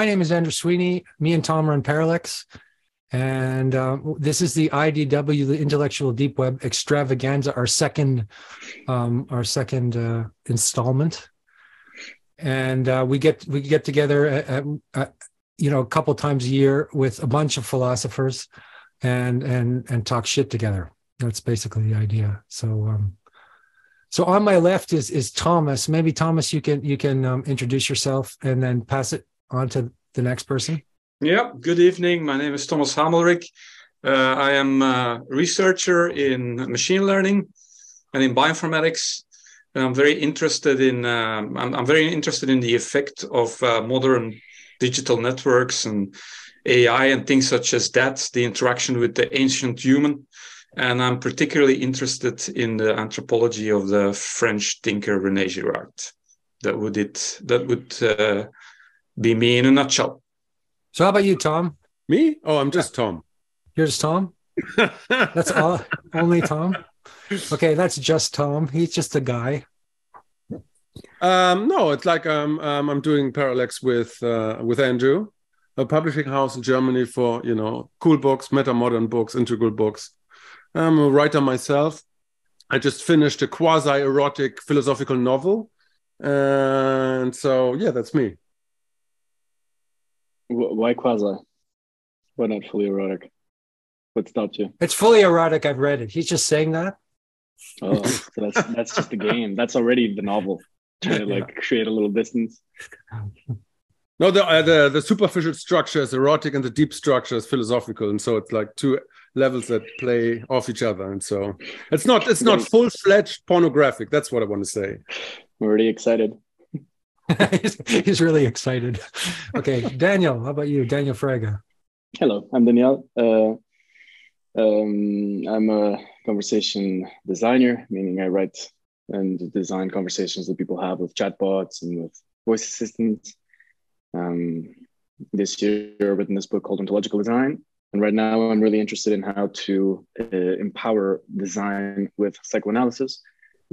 my name is Andrew Sweeney. Me and Tom run Parallax. And uh, this is the IDW, the Intellectual Deep Web Extravaganza, our second, um, our second uh, installment. And uh, we get we get together, at, at, you know, a couple times a year with a bunch of philosophers, and and and talk shit together. That's basically the idea. So, um, so on my left is is Thomas. Maybe Thomas, you can you can um, introduce yourself and then pass it on to the next person. Yeah, good evening. My name is Thomas Hamelrijk. Uh, I am a researcher in machine learning and in bioinformatics. And I'm very interested in um, I'm, I'm, very interested in the effect of uh, modern digital networks and AI and things such as that, the interaction with the ancient human. And I'm particularly interested in the anthropology of the French thinker René Girard. That would it. That would uh, be me in a nutshell. So how about you, Tom? Me? Oh, I'm just Tom. You're just Tom. that's all. Only Tom. Okay, that's just Tom. He's just a guy. Um, no, it's like um, um, I'm doing Parallax with uh, with Andrew, a publishing house in Germany for you know cool books, meta modern books, integral books. I'm a writer myself. I just finished a quasi erotic philosophical novel, and so yeah, that's me. Why quasi? Why not fully erotic? What stopped you? It's fully erotic. I've read it. He's just saying that. Oh, so that's that's just the game. That's already the novel. Trying to like yeah. create a little distance. No, the, uh, the the superficial structure is erotic and the deep structure is philosophical, and so it's like two levels that play off each other, and so it's not it's not full fledged pornographic. That's what I want to say. I'm already excited. he's, really excited. Okay, Daniel, how about you, Daniel Fraga? Hello, I'm Daniel. Uh, um, I'm a conversation designer, meaning I write and design conversations that people have with chatbots and with voice assistants. Um, this year, I've written this book called Ontological Design. And right now, I'm really interested in how to uh, empower design with psychoanalysis,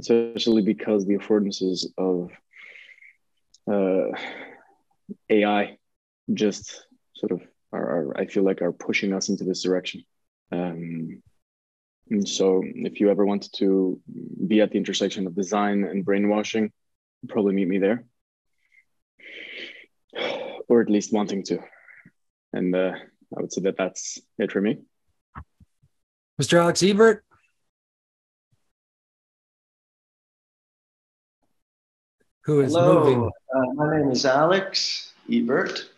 especially because the affordances of uh, AI just sort of are, are, I feel like are pushing us into this direction. Um, so if you ever wanted to be at the intersection of design and brainwashing, probably meet me there. Or at least wanting to. And uh, I would say that that's it for me. Mr. Alex Ebert. Who is Hello, moving. Uh, my name is Alex Ebert,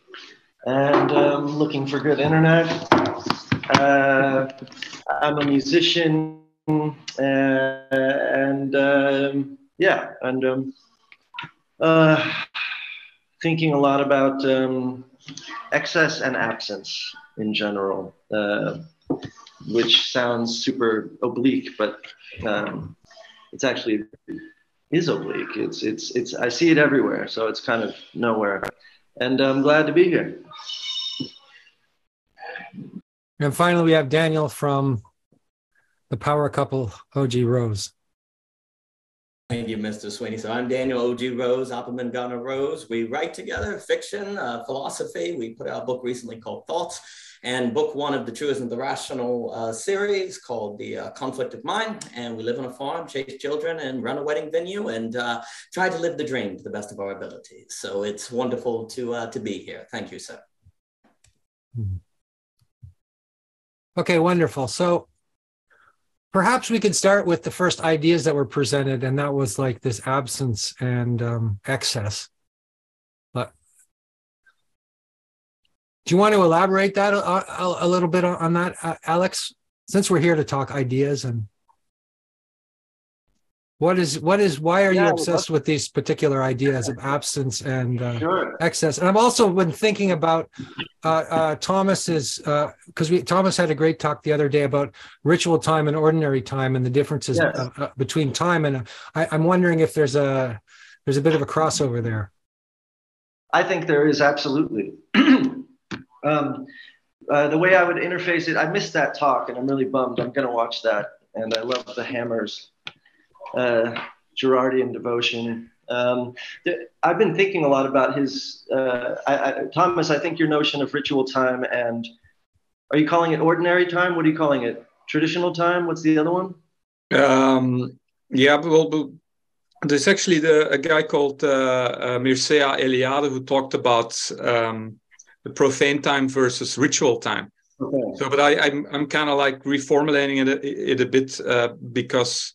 and I'm looking for good internet. Uh, I'm a musician, uh, and um, yeah, and um, uh, thinking a lot about um, excess and absence in general, uh, which sounds super oblique, but um, it's actually is oblique. It's it's it's I see it everywhere, so it's kind of nowhere. And I'm glad to be here. And finally, we have Daniel from the power couple OG Rose. Thank you, Mr. Sweeney. So I'm Daniel O.G. Rose, Opperman Garner Rose. We write together fiction, uh, philosophy. We put out a book recently called Thoughts and book one of the True Isn't the Rational uh, series called The uh, Conflict of Mind. And we live on a farm, chase children, and run a wedding venue and uh, try to live the dream to the best of our abilities. So it's wonderful to, uh, to be here. Thank you, sir. Okay, wonderful. So Perhaps we could start with the first ideas that were presented, and that was like this absence and um, excess. Do you want to elaborate that a, a, a little bit on that, uh, Alex? Since we're here to talk ideas and what is what is why are yeah, you obsessed with these particular ideas of absence and uh, sure. excess? And I've also been thinking about uh, uh, Thomas's because uh, we Thomas had a great talk the other day about ritual time and ordinary time and the differences yes. Uh, uh, between time. And I, I'm wondering if there's a there's a bit of a crossover there. I think there is absolutely. um, the way I would interface it, I missed that talk, and I'm really bummed. I'm going to watch that, and I love the hammers uh, Girardian devotion. Um, th- I've been thinking a lot about his, uh, I, I, Thomas, I think your notion of ritual time and are you calling it ordinary time? What are you calling it? Traditional time? What's the other one? Um, yeah, well, there's actually the, a guy called uh, uh, Mircea Eliade who talked about um, the profane time versus ritual time. Okay. So, but I, I'm I'm kind of like reformulating it it a bit uh, because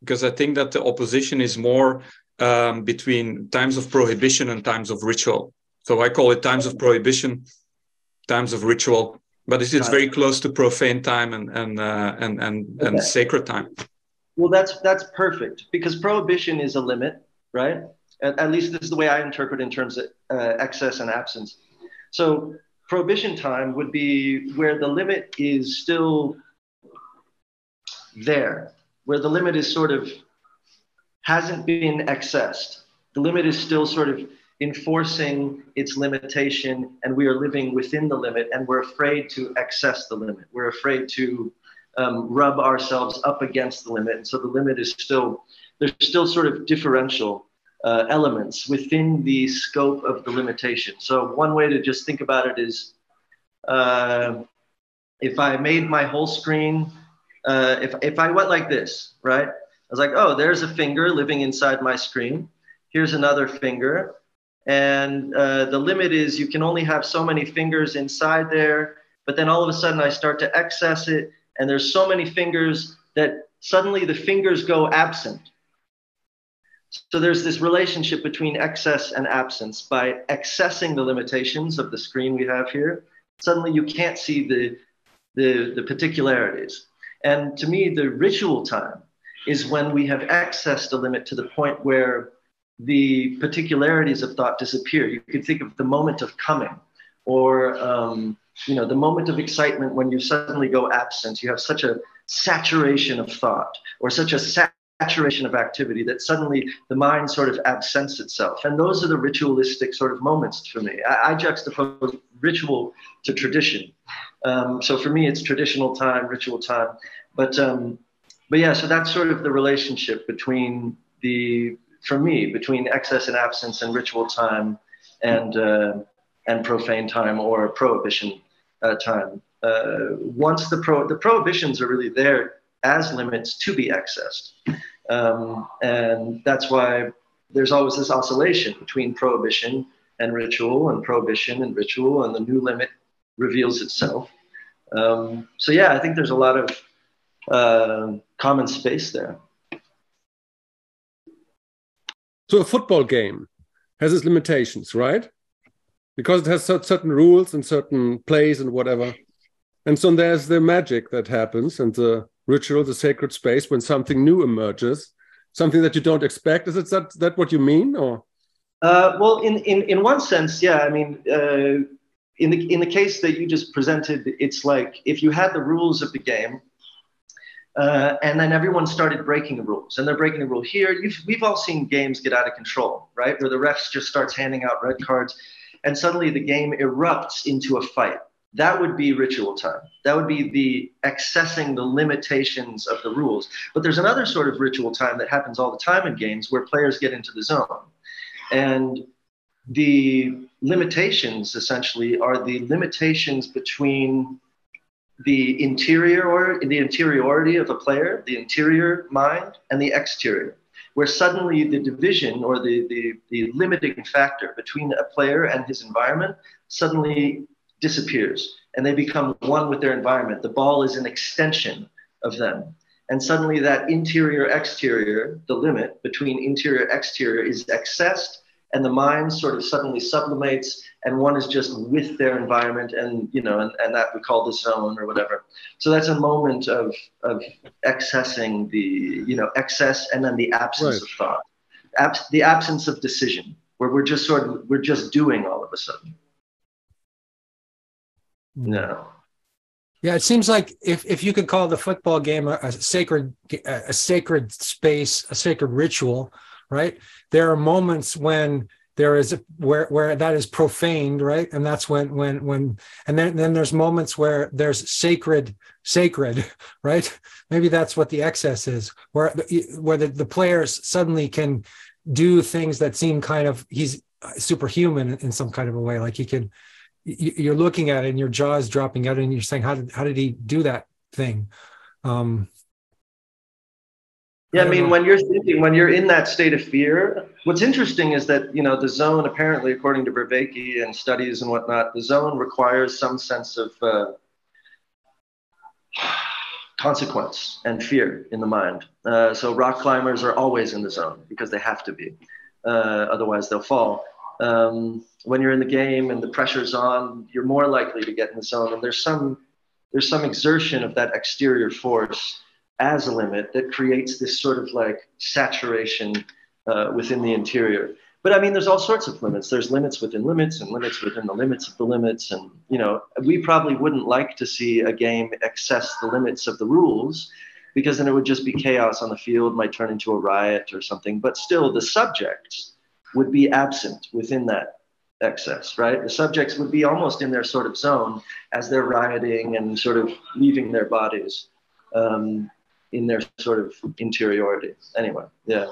because I think that the opposition is more um, between times of prohibition and times of ritual. So I call it times of prohibition, times of ritual, but it's, it's very close to profane time and and uh, and and, okay. and sacred time. Well, that's that's perfect because prohibition is a limit, right? At, at least this is the way I interpret in terms of uh, excess and absence. So prohibition time would be where the limit is still there, where the limit is sort of hasn't been accessed. The limit is still sort of enforcing its limitation, and we are living within the limit, and we're afraid to access the limit. We're afraid to um, rub ourselves up against the limit. And so the limit is still, there's still sort of differential uh, elements within the scope of the limitation. So one way to just think about it is uh, if I made my whole screen, uh, if, if I went like this, right? I was like, oh, there's a finger living inside my screen. Here's another finger. And uh, the limit is you can only have so many fingers inside there. But then all of a sudden I start to access it and there's so many fingers that suddenly the fingers go absent. So there's this relationship between excess and absence. By accessing the limitations of the screen we have here, suddenly you can't see the, the, the particularities. And to me, the ritual time is when we have accessed a limit to the point where the particularities of thought disappear. You could think of the moment of coming or um, you know the moment of excitement when you suddenly go absent you have such a saturation of thought or such a saturation of activity that suddenly the mind sort of absents itself. And those are the ritualistic sort of moments for me. I, I juxtapose ritual to tradition. Um, so for me it's traditional time ritual time. But um, but yeah so that's sort of the relationship between the for me between excess and absence and ritual time and uh, and profane time or prohibition uh, time. Uh, once the pro the prohibitions are really there as limits to be accessed, um, and that's why there's always this oscillation between prohibition and ritual, and prohibition and ritual, and the new limit reveals itself. Um, so yeah, I think there's a lot of uh, common space there. So a football game has its limitations, right? because it has certain rules and certain plays and whatever. And so there's the magic that happens and the ritual, the sacred space when something new emerges, something that you don't expect. Is it that, that what you mean, or? Uh, well, in, in in one sense, yeah. I mean, uh, in the in the case that you just presented, it's like if you had the rules of the game, uh, and then everyone started breaking the rules, and they're breaking the rule here. We've all seen games get out of control, right? Where the refs just starts handing out red cards and suddenly the game erupts into a fight. That would be ritual time. That would be the accessing the limitations of the rules. But there's another sort of ritual time that happens all the time in games where players get into the zone. And the limitations essentially are the limitations between the interior or the interiority of a player, the interior mind, and the exterior where suddenly the division or the, the, the limiting factor between a player and his environment suddenly disappears and they become one with their environment. The ball is an extension of them. And suddenly that interior exterior, the limit between interior exterior is accessed and the mind sort of suddenly sublimates and one is just with their environment and you know and, and that we call the zone or whatever so that's a moment of of accessing the you know excess and then the absence right. of thought Abs- the absence of decision where we're just sort of we're just doing all of a sudden. No yeah, it seems like if, if you could call the football game a, a sacred a sacred space, a sacred ritual, right? There are moments when there is a, where where that is profaned, right? And that's when when when and then then there's moments where there's sacred sacred, right? Maybe that's what the excess is, where where the, the players suddenly can do things that seem kind of he's superhuman in some kind of a way. Like he can, you're looking at it and your jaw is dropping out, and you're saying, "How did how did he do that thing?" Um, yeah, I, I mean, know. when you're thinking, when you're in that state of fear, what's interesting is that you know the zone, apparently, according to Vervaeke and studies and whatnot, the zone requires some sense of uh, consequence and fear in the mind. Uh, so rock climbers are always in the zone because they have to be, uh, otherwise they'll fall. Um, when you're in the game and the pressure's on, you're more likely to get in the zone, and there's some there's some exertion of that exterior force as a limit that creates this sort of like saturation uh, within the interior. But I mean, there's all sorts of limits. There's limits within limits and limits within the limits of the limits. And, you know, we probably wouldn't like to see a game excess the limits of the rules because then it would just be chaos on the field, might turn into a riot or something. But still, the subjects would be absent within that excess, right? The subjects would be almost in their sort of zone as they're rioting and sort of leaving their bodies. Um, in their sort of interiority. Anyway, yeah.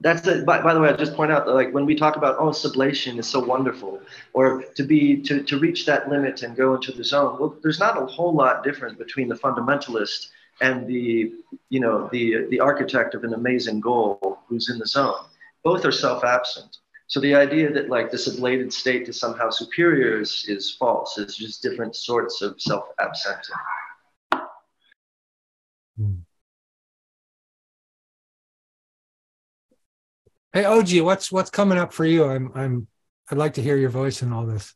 That's it. By, by the way, I just point out that like when we talk about oh sublation is so wonderful, or to be to, to reach that limit and go into the zone. Well, there's not a whole lot different between the fundamentalist and the you know the the architect of an amazing goal who's in the zone. Both are self-absent. So the idea that like this ablated state is somehow superior is, is false. It's just different sorts of self-absenting. Hmm. Hey, OG, what's what's coming up for you? I'm I'm I'd like to hear your voice in all this.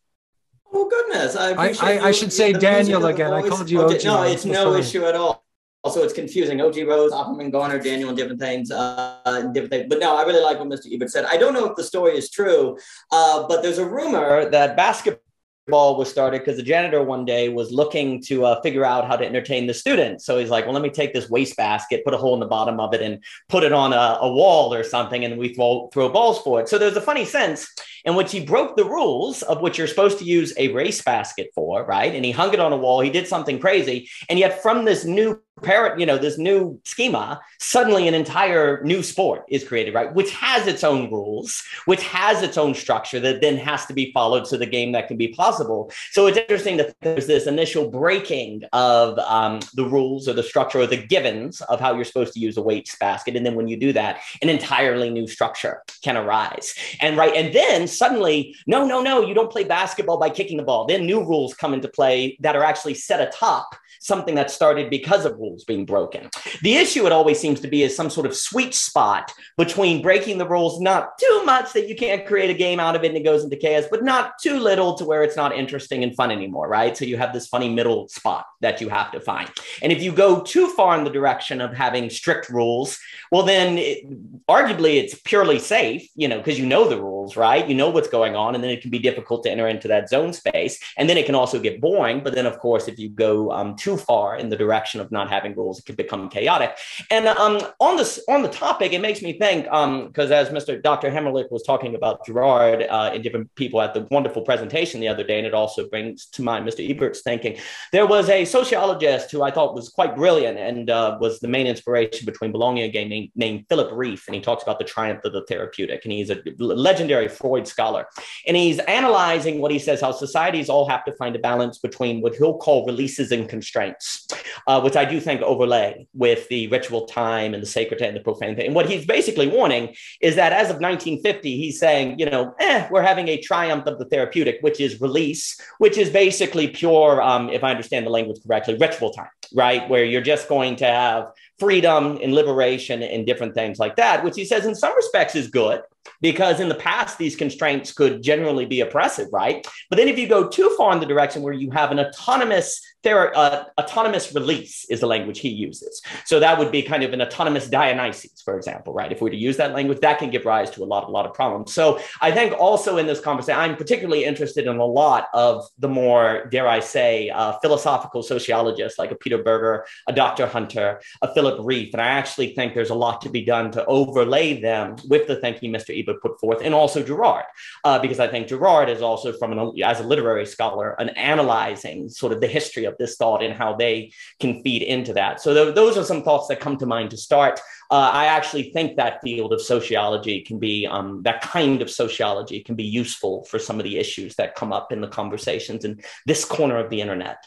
Oh goodness, I I, I, I should say Daniel again. I called you OG. No, it's no issue at all. Also, it's confusing. OG Rose, Opperman, Garner, Daniel, and different things, uh, and different things. But no, I really like what Mr. Ebert said. I don't know if the story is true, uh, but there's a rumor that basketball ball was started because the janitor one day was looking to uh, figure out how to entertain the students. So he's like, well, let me take this wastebasket, put a hole in the bottom of it, and put it on a, a wall or something, and we throw, throw balls for it. So there's a funny sense in which he broke the rules of what you're supposed to use a race basket for, right? And he hung it on a wall. He did something crazy. And yet, from this new parrot, you know, this new schema, suddenly an entire new sport is created, right? Which has its own rules, which has its own structure that then has to be followed so the game that can be possible. So it's interesting that there's this initial breaking of um, the rules or the structure or the givens of how you're supposed to use a weights basket. And then when you do that, an entirely new structure can arise. And right, and then suddenly, no, no, no, you don't play basketball by kicking the ball. Then new rules come into play that are actually set atop something that started because of rules being broken. The issue it always seems to be is some sort of sweet spot between breaking the rules not too much that you can't create a game out of it and it goes into chaos, but not too little to where it's not interesting and fun anymore, right? So you have this funny middle spot that you have to find. And if you go too far in the direction of having strict rules, well, then it, arguably it's purely safe, you know, because you know the rules, right? You know what's going on, and then it can be difficult to enter into that zone space. And then it can also get boring. But then, of course, if you go um, too far in the direction of not having rules, it can become chaotic. And um, on this on the topic, it makes me think because um, as Mr. Dr. Hemmerlich was talking about Girard uh, and different people at the wonderful presentation the other day, and it also brings to mind Mr. Ebert's thinking. There was a sociologist who I thought was quite brilliant and uh, was the main inspiration between belonging again named, named Philip Rieff, and he talks about the triumph of the therapeutic, and he's a legendary Freud scholar, and he's analyzing what he says how societies all have to find a balance between what he'll call releases and constraints, uh, which I do think overlay with the ritual time and the sacred and the profane. And what he's basically warning is that as of 1950, he's saying, you know, eh, we're having a triumph of the therapeutic, which is release, which is basically pure, um, if I understand the language correctly, ritual time, right? Where you're just going to have freedom and liberation and different things like that, which he says in some respects is good because in the past these constraints could generally be oppressive right? But then if you go too far in the direction where you have an autonomous there uh, autonomous release is the language he uses. So that would be kind of an autonomous dionysus for example right? If we were to use that language that can give rise to a lot a lot of problems. So i think also in this conversation i'm particularly interested in a lot of the more dare i say uh, philosophical sociologists like a peter berger a dr hunter a philip rieff and i actually think there's a lot to be done to overlay them with the thinking mr Ebert put forth, and also Girard, uh, because I think Girard is also from an, as a literary scholar, an analyzing sort of the history of this thought and how they can feed into that. So th- those are some thoughts that come to mind to start. Uh, I actually think that field of sociology can be um, that kind of sociology can be useful for some of the issues that come up in the conversations in this corner of the internet.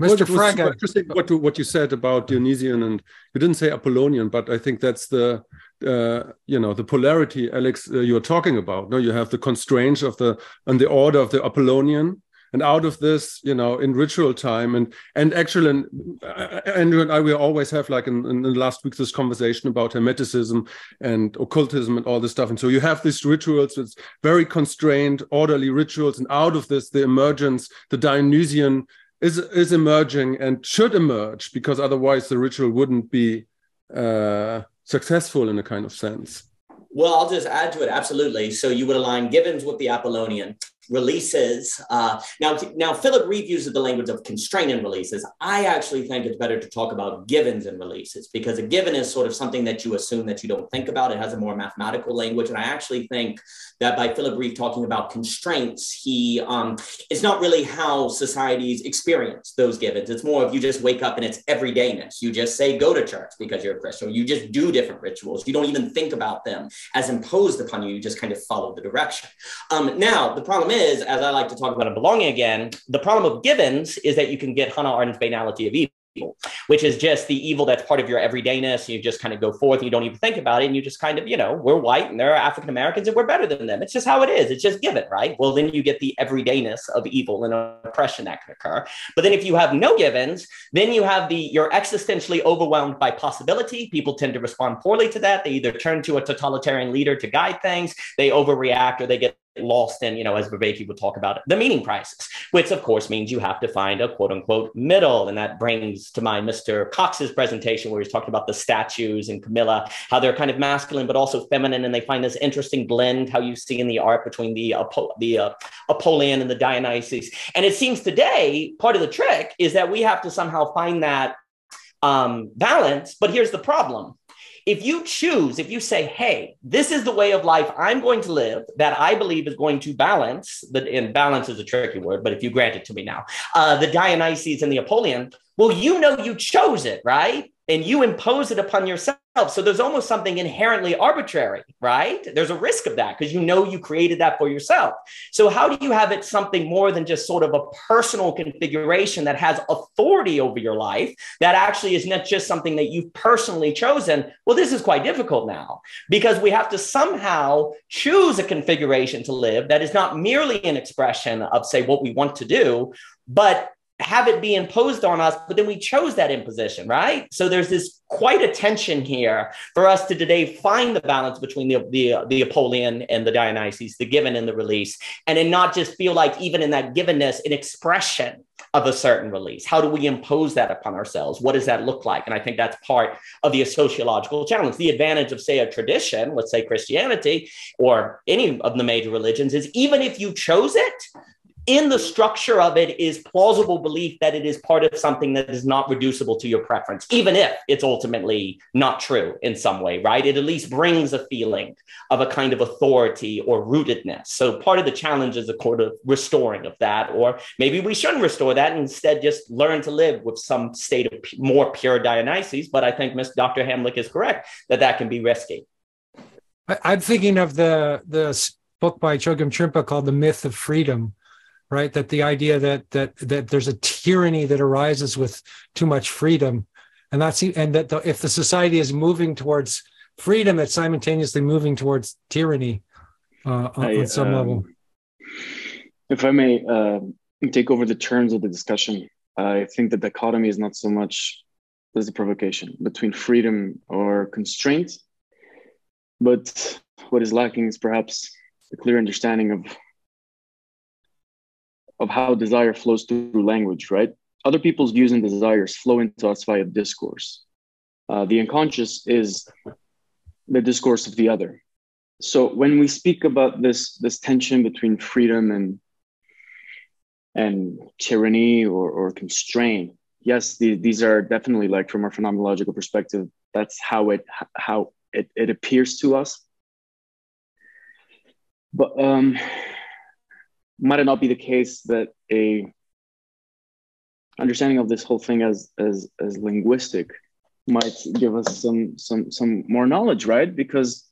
Mr. Fraga. Interesting what, what you said about Dionysian, and you didn't say Apollonian, but I think that's the uh, you know the polarity, Alex, uh, you're talking about. No, you have the constraints of the and the order of the Apollonian, and out of this, you know, in ritual time, and and actually, and uh, Andrew and I, we always have like in, in the last week this conversation about Hermeticism and occultism and all this stuff, and so you have these rituals, it's very constrained, orderly rituals, and out of this, the emergence, the Dionysian is is emerging and should emerge because otherwise the ritual wouldn't be uh, successful in a kind of sense. Well, I'll just add to it absolutely. So you would align Givens with the Apollonian releases. Uh, now, now Philip Rieff uses the language of constraint and releases. I actually think it's better to talk about givens and releases because a given is sort of something that you assume that you don't think about. It has a more mathematical language, and I actually think that by Philip Rieff talking about constraints, he um, it's not really how societies experience those givens. It's more of you just wake up and it's everydayness. You just say go to church because you're a Christian. You just do different rituals. You don't even think about them as imposed upon you. You just kind of follow the direction. Um, now the problem is, as I like to talk about in belonging again, the problem of givens is that you can get Hannah Arendt's banality of evil which is just the evil that's part of your everydayness. You just kind of go forth and you don't even think about it. And you just kind of, you know, we're white and they're African Americans and we're better than them. It's just how it is. It's just given, right? Well, then you get the everydayness of evil and oppression that can occur. But then if you have no givens, then you have the, you're existentially overwhelmed by possibility. People tend to respond poorly to that. They either turn to a totalitarian leader to guide things, they overreact, or they get lost in, you know, as Vervaeke would talk about, the meaning crisis, which of course means you have to find a quote unquote middle. And that brings to mind Mr. Cox's presentation where he's talking about the statues and Camilla, how they're kind of masculine but also feminine. And they find this interesting blend, how you see in the art between the, the uh, Apollyon and the Dionysus. And it seems today, part of the trick is that we have to somehow find that um, balance. But here's the problem if you choose, if you say, hey, this is the way of life I'm going to live that I believe is going to balance, the, and balance is a tricky word, but if you grant it to me now, uh, the Dionysus and the Apollyon, well, you know you chose it, right? And you impose it upon yourself. Oh, so there's almost something inherently arbitrary, right? There's a risk of that because you know you created that for yourself. So how do you have it something more than just sort of a personal configuration that has authority over your life that actually is not just something that you've personally chosen? Well, this is quite difficult now because we have to somehow choose a configuration to live that is not merely an expression of say what we want to do, but have it be imposed on us, but then we chose that imposition, right? So there's this quite a tension here for us to today find the balance between the, the, the Apollyon and the Dionysus, the given and the release, and then not just feel like even in that givenness, an expression of a certain release. How do we impose that upon ourselves? What does that look like? And I think that's part of the sociological challenge. The advantage of, say, a tradition, let's say Christianity or any of the major religions, is even if you chose it, in the structure of it is plausible belief that it is part of something that is not reducible to your preference, even if it's ultimately not true in some way, right? It at least brings a feeling of a kind of authority or rootedness. So part of the challenge is a sort of restoring of that, or maybe we shouldn't restore that and instead just learn to live with some state of more pure Dionysus. But I think Dr. Hamlick is correct that that can be risky. I'm thinking of the the book by Chogyam Trungpa called The Myth of Freedom right? That the idea that that that there's a tyranny that arises with too much freedom. And that's and that the, if the society is moving towards freedom it's simultaneously moving towards tyranny uh, on, I, on some um, level if i may uh, take over the terms of the discussion i think the dichotomy is not so much as a provocation between freedom or constraint. But what is lacking is perhaps a clear understanding of of how desire flows through language, right? Other people's views and desires flow into us via discourse. Uh, the unconscious is the discourse of the other. So when we speak about this this tension between freedom and and tyranny or, or constraint, yes, the, these are definitely like from a phenomenological perspective, that's how it how it, it appears to us. But um, might it not be the case that a understanding of this whole thing as as as linguistic might give us some some some more knowledge, right? Because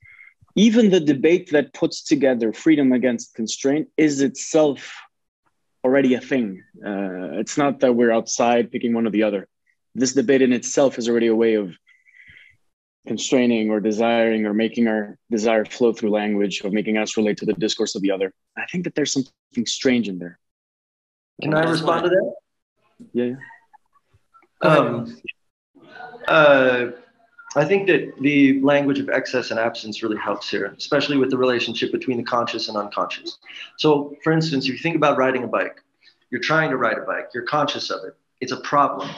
even the debate that puts together freedom against constraint is itself already a thing. Uh, it's not that we're outside picking one or the other. This debate in itself is already a way of constraining or desiring or making our desire flow through language or making us relate to the discourse of the other. I think that there's something strange in there. Can I respond to that? Yeah. yeah. Um, uh, I think that the language of excess and absence really helps here, especially with the relationship between the conscious and unconscious. So, for instance, if you think about riding a bike, you're trying to ride a bike, you're conscious of it. It's a problem,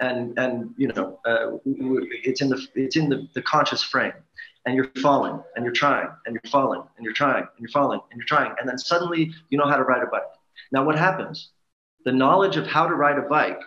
and and you know uh, it's in the it's in the, the conscious frame, and you're falling, and you're trying, and you're falling, and you're trying, and you're falling, and you're trying, and then suddenly you know how to ride a bike. Now, what happens? The knowledge of how to ride a bike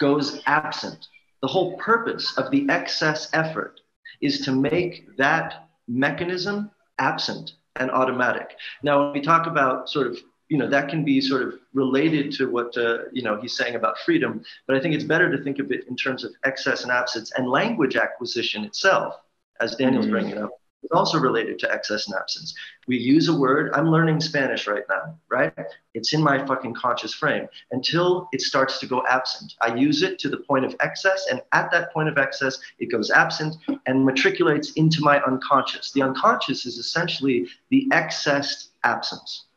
goes absent the whole purpose of the excess effort is to make that mechanism absent and automatic. Now, when we talk about sort of, you know, that can be sort of related to what, uh, you know, he's saying about freedom, but I think it's better to think of it in terms of excess and absence and language acquisition itself, as Daniel's mm-hmm. bringing up, is also related to excess and absence. We use a word, I'm learning Spanish right now, right? It's in my fucking conscious frame until it starts to go absent. I use it to the point of excess, and at that point of excess, it goes absent and matriculates into my unconscious. The unconscious is essentially the excess absence.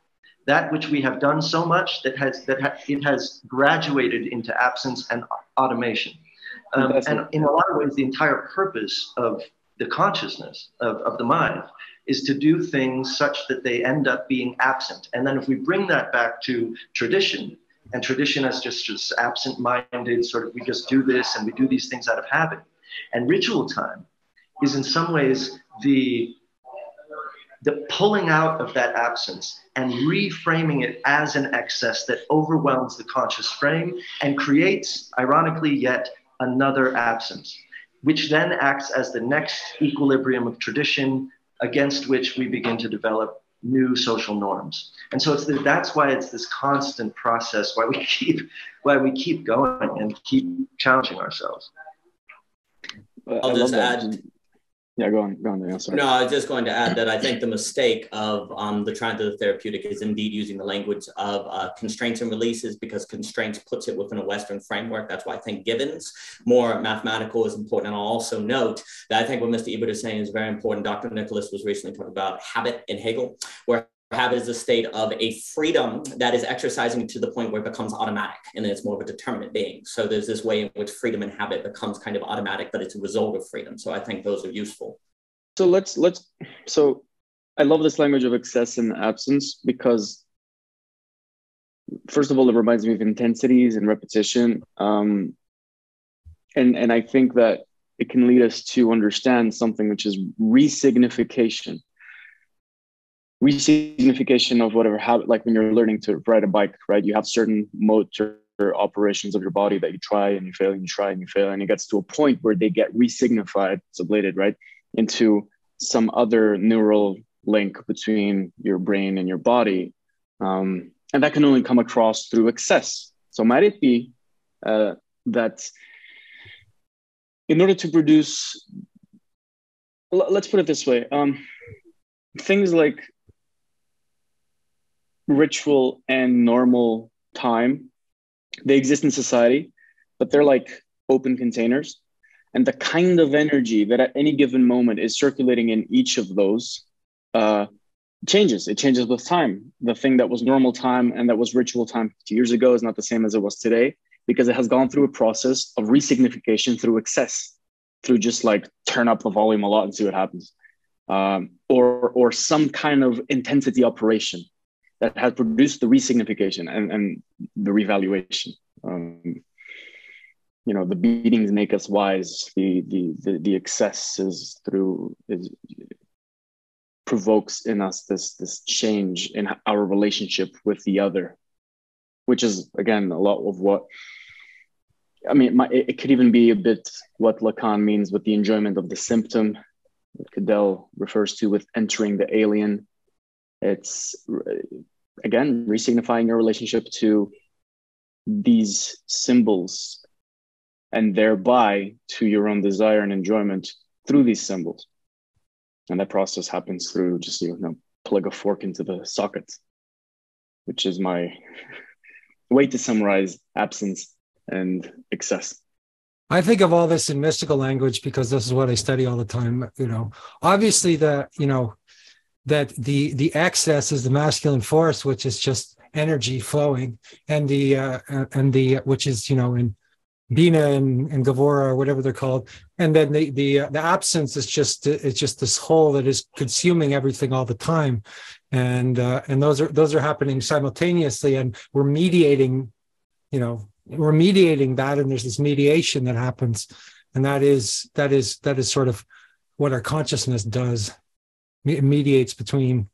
That which we have done so much that has that ha- it has graduated into absence and automation. Um, and in a lot of ways, the entire purpose of the consciousness of, of the mind is to do things such that they end up being absent. And then if we bring that back to tradition, and tradition as just, just absent minded, sort of we just do this and we do these things out of habit. And ritual time is in some ways the the pulling out of that absence and reframing it as an excess that overwhelms the conscious frame and creates, ironically, yet another absence which then acts as the next equilibrium of tradition against which we begin to develop new social norms. And so it's the, that's why it's this constant process, why we keep why we keep going and keep challenging ourselves. I'll just add yeah, go on. Go on. No, I was just going to add that I think the mistake of um, the trying to the therapeutic is indeed using the language of uh, constraints and releases because constraints puts it within a Western framework. That's why I think Gibbons more mathematical is important. And I'll also note that I think what Mr. Ebert is saying is very important. Dr. Nicholas was recently talking about habit in Hegel, where habit is a state of a freedom that is exercising to the point where it becomes automatic and then it's more of a determinate being. So there's this way in which freedom and habit becomes kind of automatic, but it's a result of freedom. So I think those are useful. So let's let's so I love this language of excess and absence because first of all, it reminds me of intensities and repetition. Um, and and I think that it can lead us to understand something which is resignification resignification of whatever habit, like when you're learning to ride a bike, right? You have certain motor operations of your body that you try and you fail and you try and you fail, and it gets to a point where they get resignified, sublated, right, into some other neural link between your brain and your body. Um, and that can only come across through excess. So might it be uh, that in order to produce, let's put it this way, um, things like ritual and normal time. They exist in society but they're like open containers. And the kind of energy that at any given moment is circulating in each of those uh, changes. It changes with time. The thing that was normal time and that was ritual time two years ago is not the same as it was today because it has gone through a process of resignification through excess through just like turn up the volume a lot and see what happens um, or or some kind of intensity operation that has produced the resignification and, and the revaluation. Um, you know, the beatings make us wise. The the the, the excess is through is provokes in us this this change in our relationship with the other, which is again a lot of what. I mean, my, it could even be a bit what Lacan means with the enjoyment of the symptom. Cadell refers to with entering the alien. It's again resignifying your relationship to these symbols and thereby to your own desire and enjoyment through these symbols and that process happens through just you know plug a fork into the socket which is my way to summarize absence and excess I think of all this in mystical language because this is what I study all the time. You know, obviously the you know that the the excess is the masculine force, which is just energy flowing, and the uh, and the which is you know in Binah and, and Gevurah or whatever they're called, and then the the uh, the absence is just it's just this hole that is consuming everything all the time, and uh, and those are those are happening simultaneously, and we're mediating, you know, we're mediating that and there's this mediation that happens. And that is that is that is sort of what our consciousness does mediates between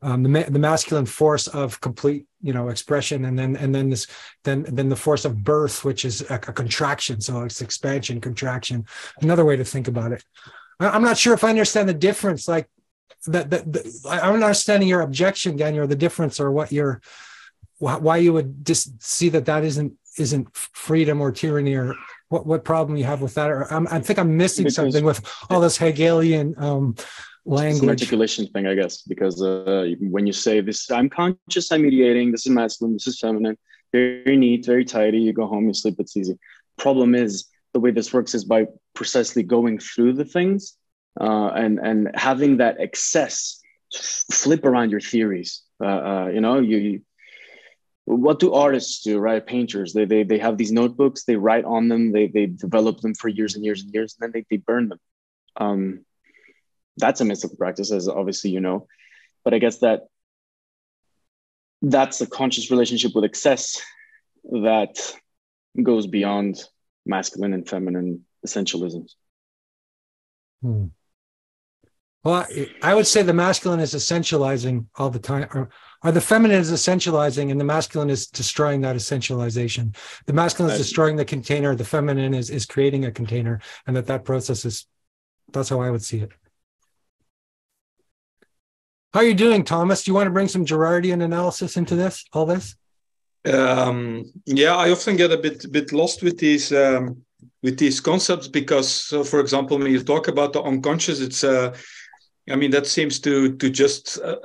um, the, ma- the masculine force of complete you know expression and then and then this then then the force of birth which is a, a contraction. So it's expansion contraction. Another way to think about it. I, i'm not sure if i understand the difference like that i'm not understanding your objection daniel or the difference or what you're why you would just see that that isn't isn't freedom or tyranny or what what problem you have with that? Or I'm, i think i'm missing because something with all this hegelian um, language. it's articulation thing i guess because uh, when you say this i'm conscious i'm mediating this is masculine this is feminine very neat very tidy you go home you sleep it's easy. Problem is the way this works is by precisely going through the things uh, and and having that excess flip around your theories uh, uh you know you what do artists do right? Painters. They, they they have these notebooks they write on them they they develop them for years and years and years and then they, they burn them. Um, that's a mystical practice as obviously you know. But i guess that that's a conscious relationship with excess that goes beyond masculine and feminine essentialisms. Hmm. well I, would say the masculine is essentializing all the time or are the feminine is essentializing and the masculine is destroying that essentialization? The masculine is destroying the container the feminine is is creating a container and that that process is that's how i would see it. How are you doing thomas? Do you want to bring some girardian analysis into this all this? Um, yeah i often get a bit bit lost with these um, with these concepts because so for example when you talk about the unconscious it's uh, i mean that seems to to just uh,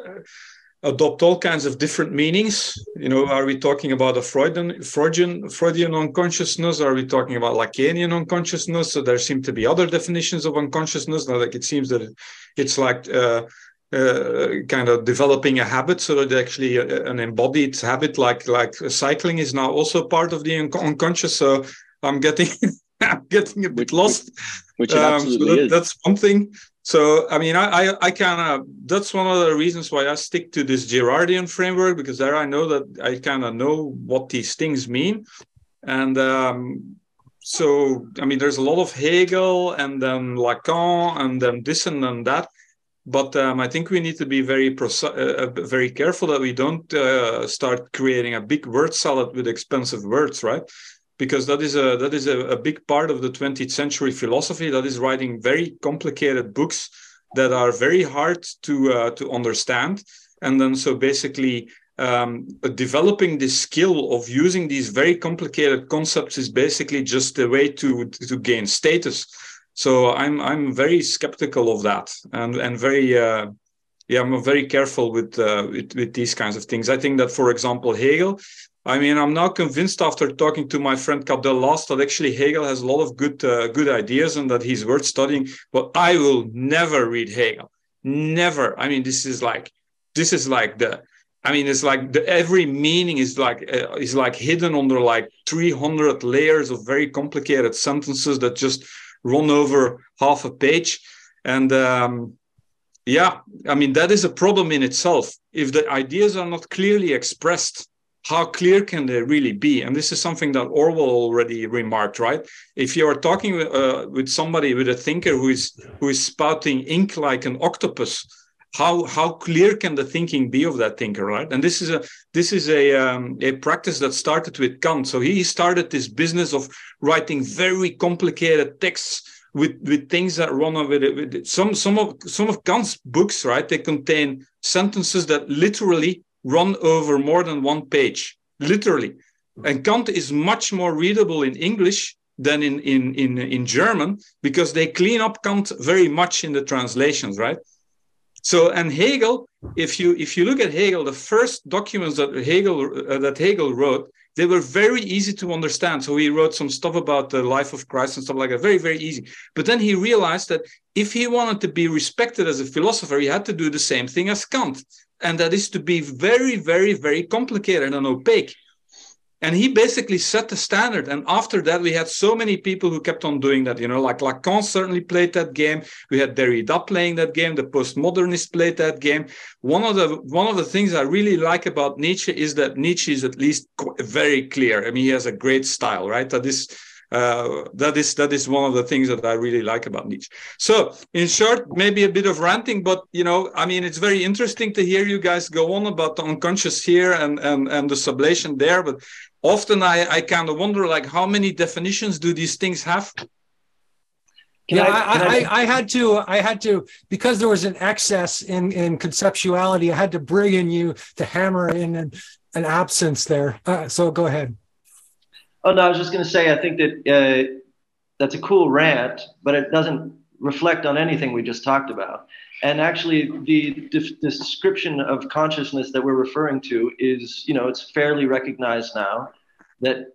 adopt all kinds of different meanings. You know, are we talking about a Freudian, Freudian, Freudian unconsciousness? Are we talking about Lacanian unconsciousness? So there seem to be other definitions of unconsciousness. Now, Like it seems that it's like uh, uh, kind of developing a habit, so that actually uh, an embodied habit, like like cycling, is now also part of the un- unconscious. So I'm getting I'm getting a bit which, lost. Which, which um, so that. That's one thing. So, I mean, I, I, I kind of, that's one of the reasons why I stick to this Girardian framework, because there I know that I kind of know what these things mean. And um, so, I mean, there's a lot of Hegel and then Lacan and then this and then that. But um, I think we need to be very uh, uh, very careful that we don't uh, start creating a big word salad with expensive words, right? Because that is a that is a, a, big part of the 20th century philosophy that is writing very complicated books that are very hard to uh, to understand. And then so basically um, developing the skill of using these very complicated concepts is basically just a way to to gain status. So i'm i'm very skeptical of that and and very uh, yeah i'm very careful with, uh, with with these kinds of things. I think that for example hegel I mean, I'm now convinced after talking to my friend Cadell Last that actually Hegel has a lot of good uh, good ideas and that he's worth studying. But I will never read Hegel. Never. I mean, this is like this is like the. I mean, it's like the, every meaning is like uh, is like hidden under like 300 layers of very complicated sentences that just run over half a page, and um, yeah, I mean that is a problem in itself. If the ideas are not clearly expressed how clear can they really be? And this is something that Orwell already remarked, right? If you are talking uh, with somebody with a thinker who is who is spouting ink like an octopus, how how clear can the thinking be of that thinker, right? And this is a this is a um, a practice that started with Kant. So he started this business of writing very complicated texts with with things that run with it. With it. Some some of some of Kant's books, right? They contain sentences that literally run over more than one page, literally. And Kant is much more readable in English than in, in, in, in German because they clean up Kant very much in the translations, right? So, and Hegel, if you if you look at Hegel, the first documents that Hegel uh, that Hegel wrote, they were very easy to understand. So he wrote some stuff about the life of Christ and stuff like that, very very easy. But then he realized that if he wanted to be respected as a philosopher, he had to do the same thing as Kant, and that is to be very very very complicated and opaque. And he basically set the standard. And after that we had so many people who kept on doing that. You know like lacan certainly played that game. We had derrida playing that game. The postmodernists played that game. One of the one of the things i really like about nietzsche is that nietzsche is at least very clear. I mean he has a great style right? That is uh, that is that is one of the things that I really like about Nietzsche. So, in short, maybe a bit of ranting, but you know, I mean, it's very interesting to hear you guys go on about the unconscious here and and and the sublation there. But often I, I kind of wonder like how many definitions do these things have? Can yeah, I, I, I, I, had to, I had to, because there was an excess in, in conceptuality, I had to bring in you to hammer in an, an absence there. Uh, so go ahead. Oh, no, I was just going to say, I think that uh, that's a cool rant, but it doesn't reflect on anything we just talked about. And actually, the, the, description of consciousness that we're referring to is, you know, it's fairly recognized now that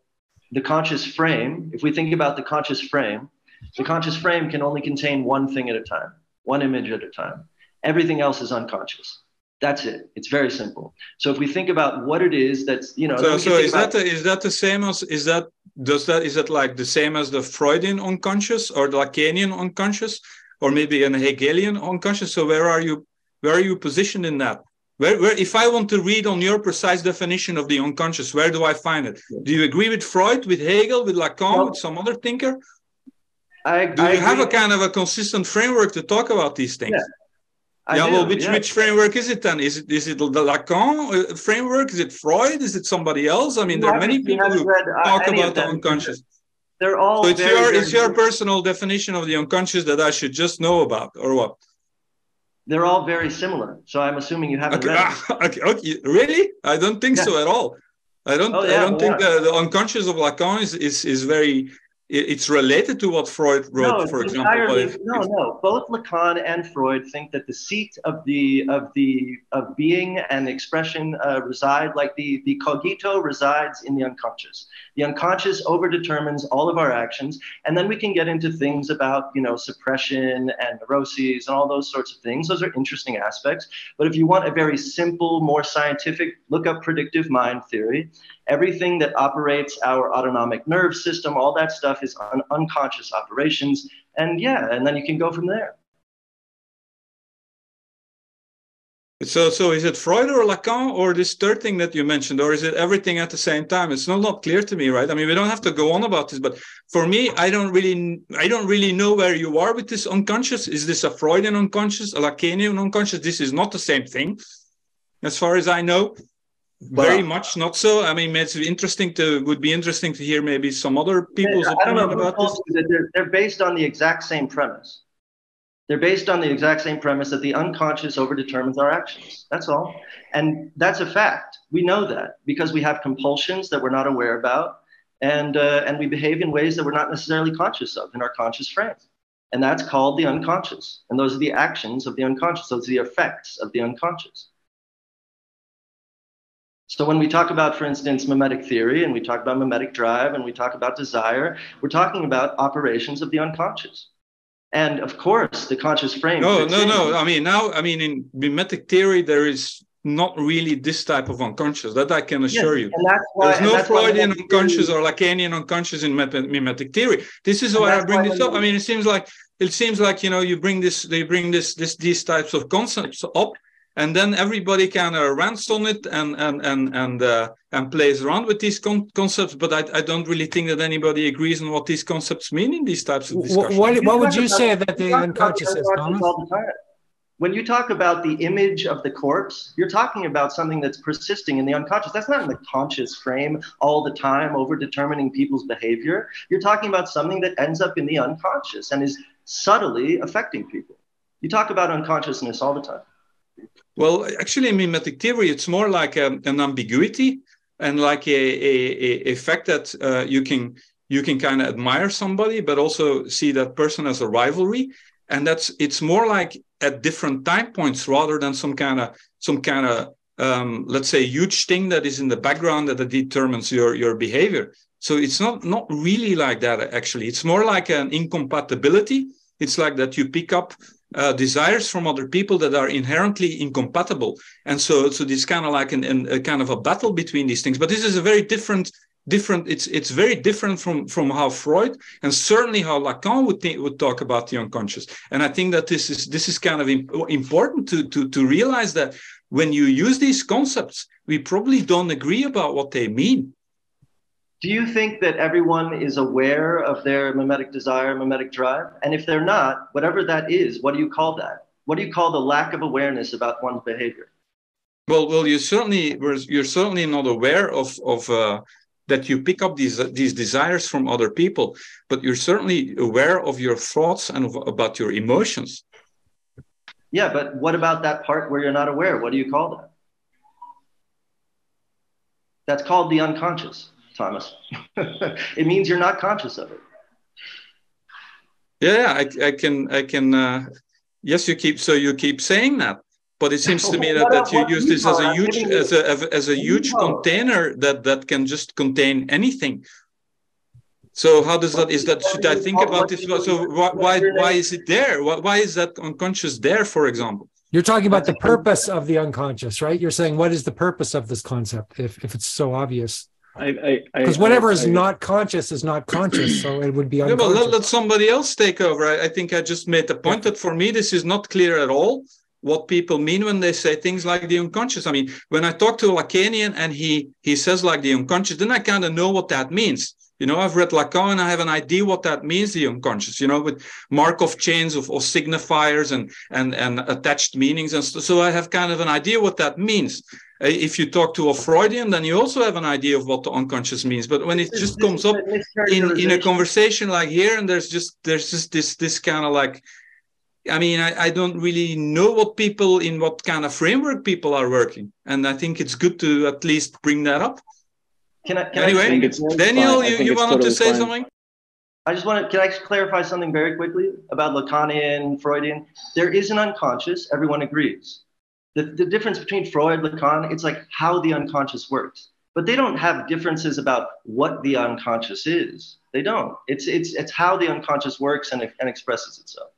the conscious frame, if we think about the conscious frame, the conscious frame can only contain one thing at a time, one image at a time. Everything else is unconscious. That's it. It's very simple. So if we think about what it is that's, you know, so, so is that the, is that the same as is that does that is that like the same as the Freudian unconscious or the Lacanian unconscious? or maybe an Hegelian unconscious. So where are you? Where are you positioned in that? Where, where, if I want to read on your precise definition of the unconscious, where do I find it? Do you agree with Freud, with Hegel, with Lacan, well, with some other thinker? I, do I you have a kind of a consistent framework to talk about these things? Yeah, yeah do, well, which yeah. which framework is it then? Is it is it the Lacan uh, framework? Is it Freud? Is it somebody else? I mean, there are many people who read, uh, talk about the unconscious they're all. So it's very, your it's your personal definition of the unconscious that I should just know about, or what? They're all very similar. So I'm assuming you haven't okay. read. Ah, okay, okay, really? I don't think yeah. so at all. I don't. Oh, yeah, I don't think the, the unconscious of Lacan is is, is very it's related to what Freud wrote, no, for example. Entirely, no, no. Both Lacan and Freud think that the seat of the of the of being and expression uh, reside, like the the cogito resides in the unconscious. The unconscious overdetermines all of our actions, and then we can get into things about you know suppression and neuroses and all those sorts of things. Those are interesting aspects. But if you want a very simple, more scientific, look up predictive mind theory everything that operates our autonomic nerve system, all that stuff is un- unconscious operations. And yeah, and then you can go from there. So, so is it Freud or Lacan or this third thing that you mentioned, or is it everything at the same time? It's not, not clear to me, right? I mean, we don't have to go on about this, but for me, I don't really, I don't really know where you are with this unconscious. Is this a Freudian unconscious, a Lacanian unconscious? This is not the same thing, as far as I know very much not so. I mean, it's interesting to would be interesting to hear maybe some other people's I opinion about this. That they're, they're based on the exact same premise. They're based on the exact same premise that the unconscious overdetermines our actions. That's all, and that's a fact. We know that because we have compulsions that we're not aware about, and uh, and we behave in ways that we're not necessarily conscious of in our conscious frame. And that's called the unconscious. And those are the actions of the unconscious. Those are the effects of the unconscious. So when we talk about, for instance, mimetic theory and we talk about mimetic drive and we talk about desire, we're talking about operations of the unconscious. And of course, the conscious frame. No, no, no. I mean, now, I mean, in mimetic theory, there is not really this type of unconscious. That I can assure yes, you. Why, There's no Freudian unconscious or Lacanian unconscious in mimetic theory. This is why I bring this up. I mean, it seems like it seems like you know you bring this they bring this this these types of concepts up and then everybody kind of rants on it and and and and uh, and plays around with these con- concepts. But I, I don't really think that anybody agrees on what these concepts mean in these types of discussions. What, what, what would you say that the unconscious is, When you talk about the image of the corpse, you're talking about something that's persisting in the unconscious. That's not in the conscious frame all the time, over determining people's behavior. You're talking about something that ends up in the unconscious and is subtly affecting people. You talk about unconsciousness all the time. Well, actually, in mimetic theory, it's more like a, an ambiguity and like a, a, a fact that uh, you can you can kind of admire somebody, but also see that person as a rivalry. And that's it's more like at different time points rather than some kind of some kind of um, let's say huge thing that is in the background that determines your your behavior. So it's not not really like that actually. It's more like an incompatibility. It's like that you pick up uh, desires from other people that are inherently incompatible, and so so this kind of like an, an, a kind of a battle between these things. But this is a very different different it's it's very different from from how freud and certainly how lacan would think, would talk about the unconscious. And i think that this is this is kind of important to to to realize that when you use these concepts we probably don't agree about what they mean do you think that everyone is aware of their mimetic desire mimetic drive? And if they're not whatever that is what do you call that? What do you call the lack of awareness about one's behavior? Well, well, you certainly you're certainly not aware of of uh, that you pick up these these desires from other people but you're certainly aware of your thoughts and of, about your emotions. Yeah but what about that part where you're not aware? What do you call that? That's called the unconscious thomas. It means you're not conscious of it. Yeah i, I can i can uh, yes you keep so you keep saying that but it seems to me that, that you use this as a huge as a as a huge container that that can just contain anything. So how does that is that should i think about this? so why why, why is it there? Why, why is that unconscious there for example? You're talking about the purpose of the unconscious right? You're saying what is the purpose of this concept if, if it's so obvious because whatever is not conscious is not conscious, so it would be unconscious. Yeah, but let, let somebody else take over. I, I, think I just made the point yeah. that for me this is not clear at all what people mean when they say things like the unconscious. I mean, when I talk to a Lacanian and he he says like the unconscious, then I kind of know what that means. You know, I've read Lacan and I have an idea what that means, the unconscious, you know, with Markov chains of, of signifiers and, and, and attached meanings. And so, so I have kind of an idea what that means. Uh, if you talk to a Freudian, then you also have an idea of what the unconscious means. But when it just comes up in, in a conversation like here, and there's just there's just this this kind of like I mean, I, I, don't really know what people in what kind of framework people are working, and I think it's good to at least bring that up. Can I? Can anyway, I Daniel, you, you wanted totally to say fine. something? I just want to. Can I clarify something very quickly about Lacanian, Freudian? There is an unconscious. Everyone agrees. The, the difference between Freud, Lacan, it's like how the unconscious works. But they don't have differences about what the unconscious is. They don't. It's it's it's how the unconscious works and, and expresses itself.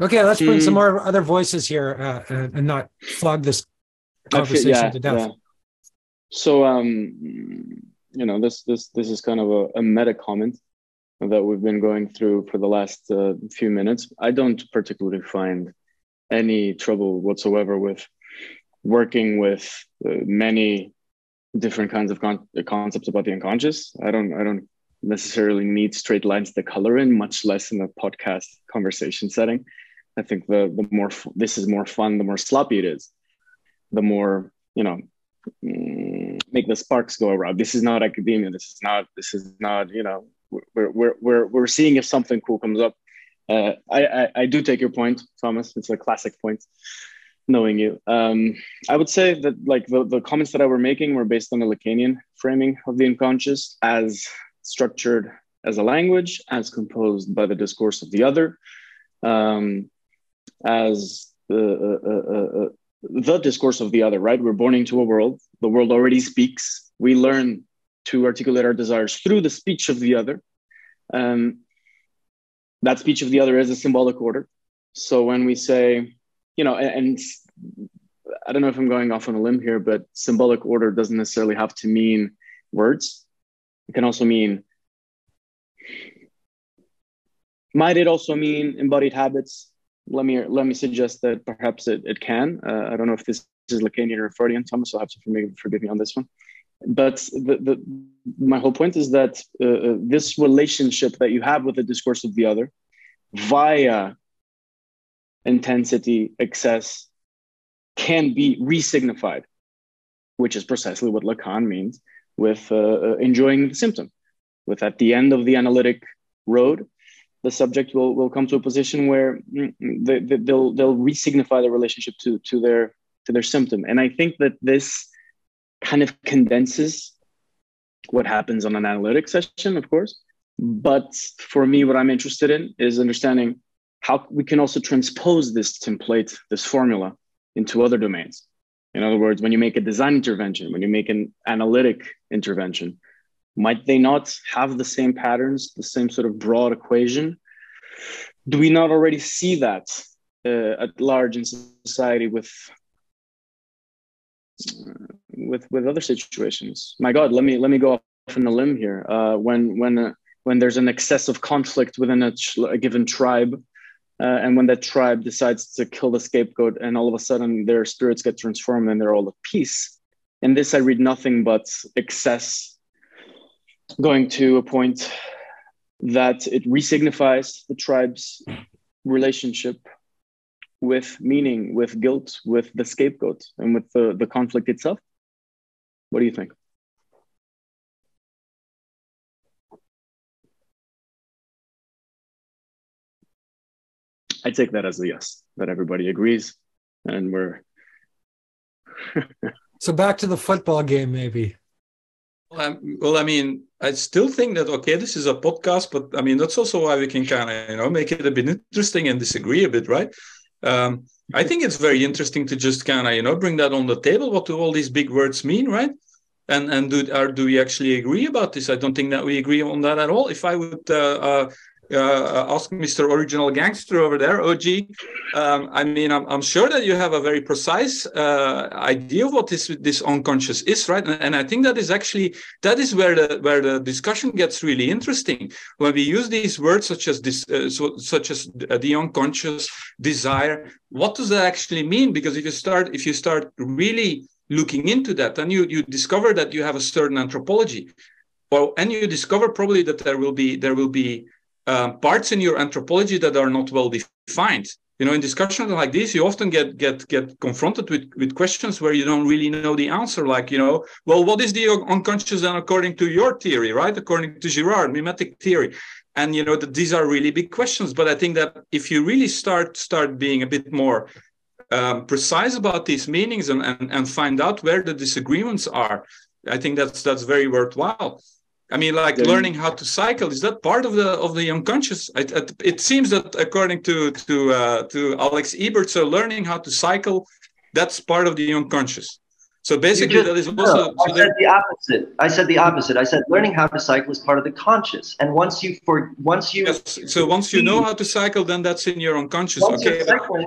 Okay, let's bring some more other voices here uh, uh, and not flog this conversation yeah, to death. Yeah. So, um, you know, this this this is kind of a, a, meta comment that we've been going through for the last uh, few minutes. I don't particularly find any trouble whatsoever with working with uh, many different kinds of con- concepts about the unconscious. I don't I don't necessarily need straight lines to color in, much less in a podcast conversation setting. I think the the more this is more fun, the more sloppy it is, the more you know mm, make the sparks go around. This is not academia. This is not. This is not. You know, we're we're we're we're seeing if something cool comes up. Uh, I, I, do take your point, Thomas. It's a classic point. Knowing you, um, I would say that like the, the comments that I were making were based on the Lacanian framing of the unconscious as structured as a language, as composed by the discourse of the other, um, as the, uh, uh, uh, the discourse of the other, right? We're born into a world, the world already speaks. We learn to articulate our desires through the speech of the other. Um, that speech of the other is a symbolic order. So when we say, you know, and, and I don't know if I'm going off on a limb here, but symbolic order doesn't necessarily have to mean words. It can also mean, might it also mean embodied habits? let me let me suggest that perhaps it, it can. Uh, I don't know if this is Lacanian or Freudian, Thomas. So I'll have to forgive, forgive me on this one. But the, the, my whole point is that uh, uh, this relationship that you have with the discourse of the other via intensity, excess, can be resignified, which is precisely what Lacan means with uh, uh enjoying the symptom. With at the end of the analytic road, the subject will, will come to a position where mm, they, they, they'll they'll re-signify the relationship to to their to their symptom. And I think that this kind of condenses what happens on an analytic session, of course. But for me, what I'm interested in is understanding how we can also transpose this template, this formula, into other domains. In other words, when you make a design intervention, when you make an analytic intervention, might they not have the same patterns, the same sort of broad equation? Do we not already see that uh, at large in society with with with other situations? My God, let me let me go off on a limb here. Uh, when when uh, when there's an excessive conflict within a, a given tribe, uh, and when that tribe decides to kill the scapegoat, and all of a sudden their spirits get transformed and they're all at peace. In this, I read nothing but excess going to a point that it resignifies the tribe's relationship with meaning, with guilt, with the scapegoat, and with the, the conflict itself. What do you think? I take that as a yes, that everybody agrees, and we're. so back to the football game, maybe. Well, well, I mean, I still think that okay, this is a podcast, but I mean, that's also why we can kind of you know make it a bit interesting and disagree a bit, right? Um, I think it's very interesting to just kind of you know bring that on the table. What do all these big words mean, right? And and do are do we actually agree about this? I don't think that we agree on that at all. If I would uh, uh, uh, ask Mr. Original Gangster over there, OG. Um, I mean, I'm, I'm, sure that you have a very precise uh, idea of what this this unconscious is, right? And, and, I think that is actually that is where the where the discussion gets really interesting when we use these words such as this, uh, so, such as the unconscious desire. What does that actually mean? Because if you start if you start really looking into that, then you you discover that you have a certain anthropology. Well, and you discover probably that there will be there will be um, parts in your anthropology that are not well defined. You know, in discussions like this, you often get get get confronted with with questions where you don't really know the answer. Like, you know, well, what is the unconscious then according to your theory, right? According to Girard, mimetic theory, and you know that these are really big questions. But I think that if you really start start being a bit more um, precise about these meanings and, and and find out where the disagreements are, I think that's that's very worthwhile. I mean, like learning how to cycle is that part of the of the unconscious? It, it, it seems that according to to uh, to Alex Ebert, so learning how to cycle, that's part of the unconscious. So basically, just, that is also. No, I said the opposite. I said the opposite. I said learning how to cycle is part of the conscious, and once you for once you. Yes, so once you know how to cycle, then that's in your unconscious. okay. Cycling,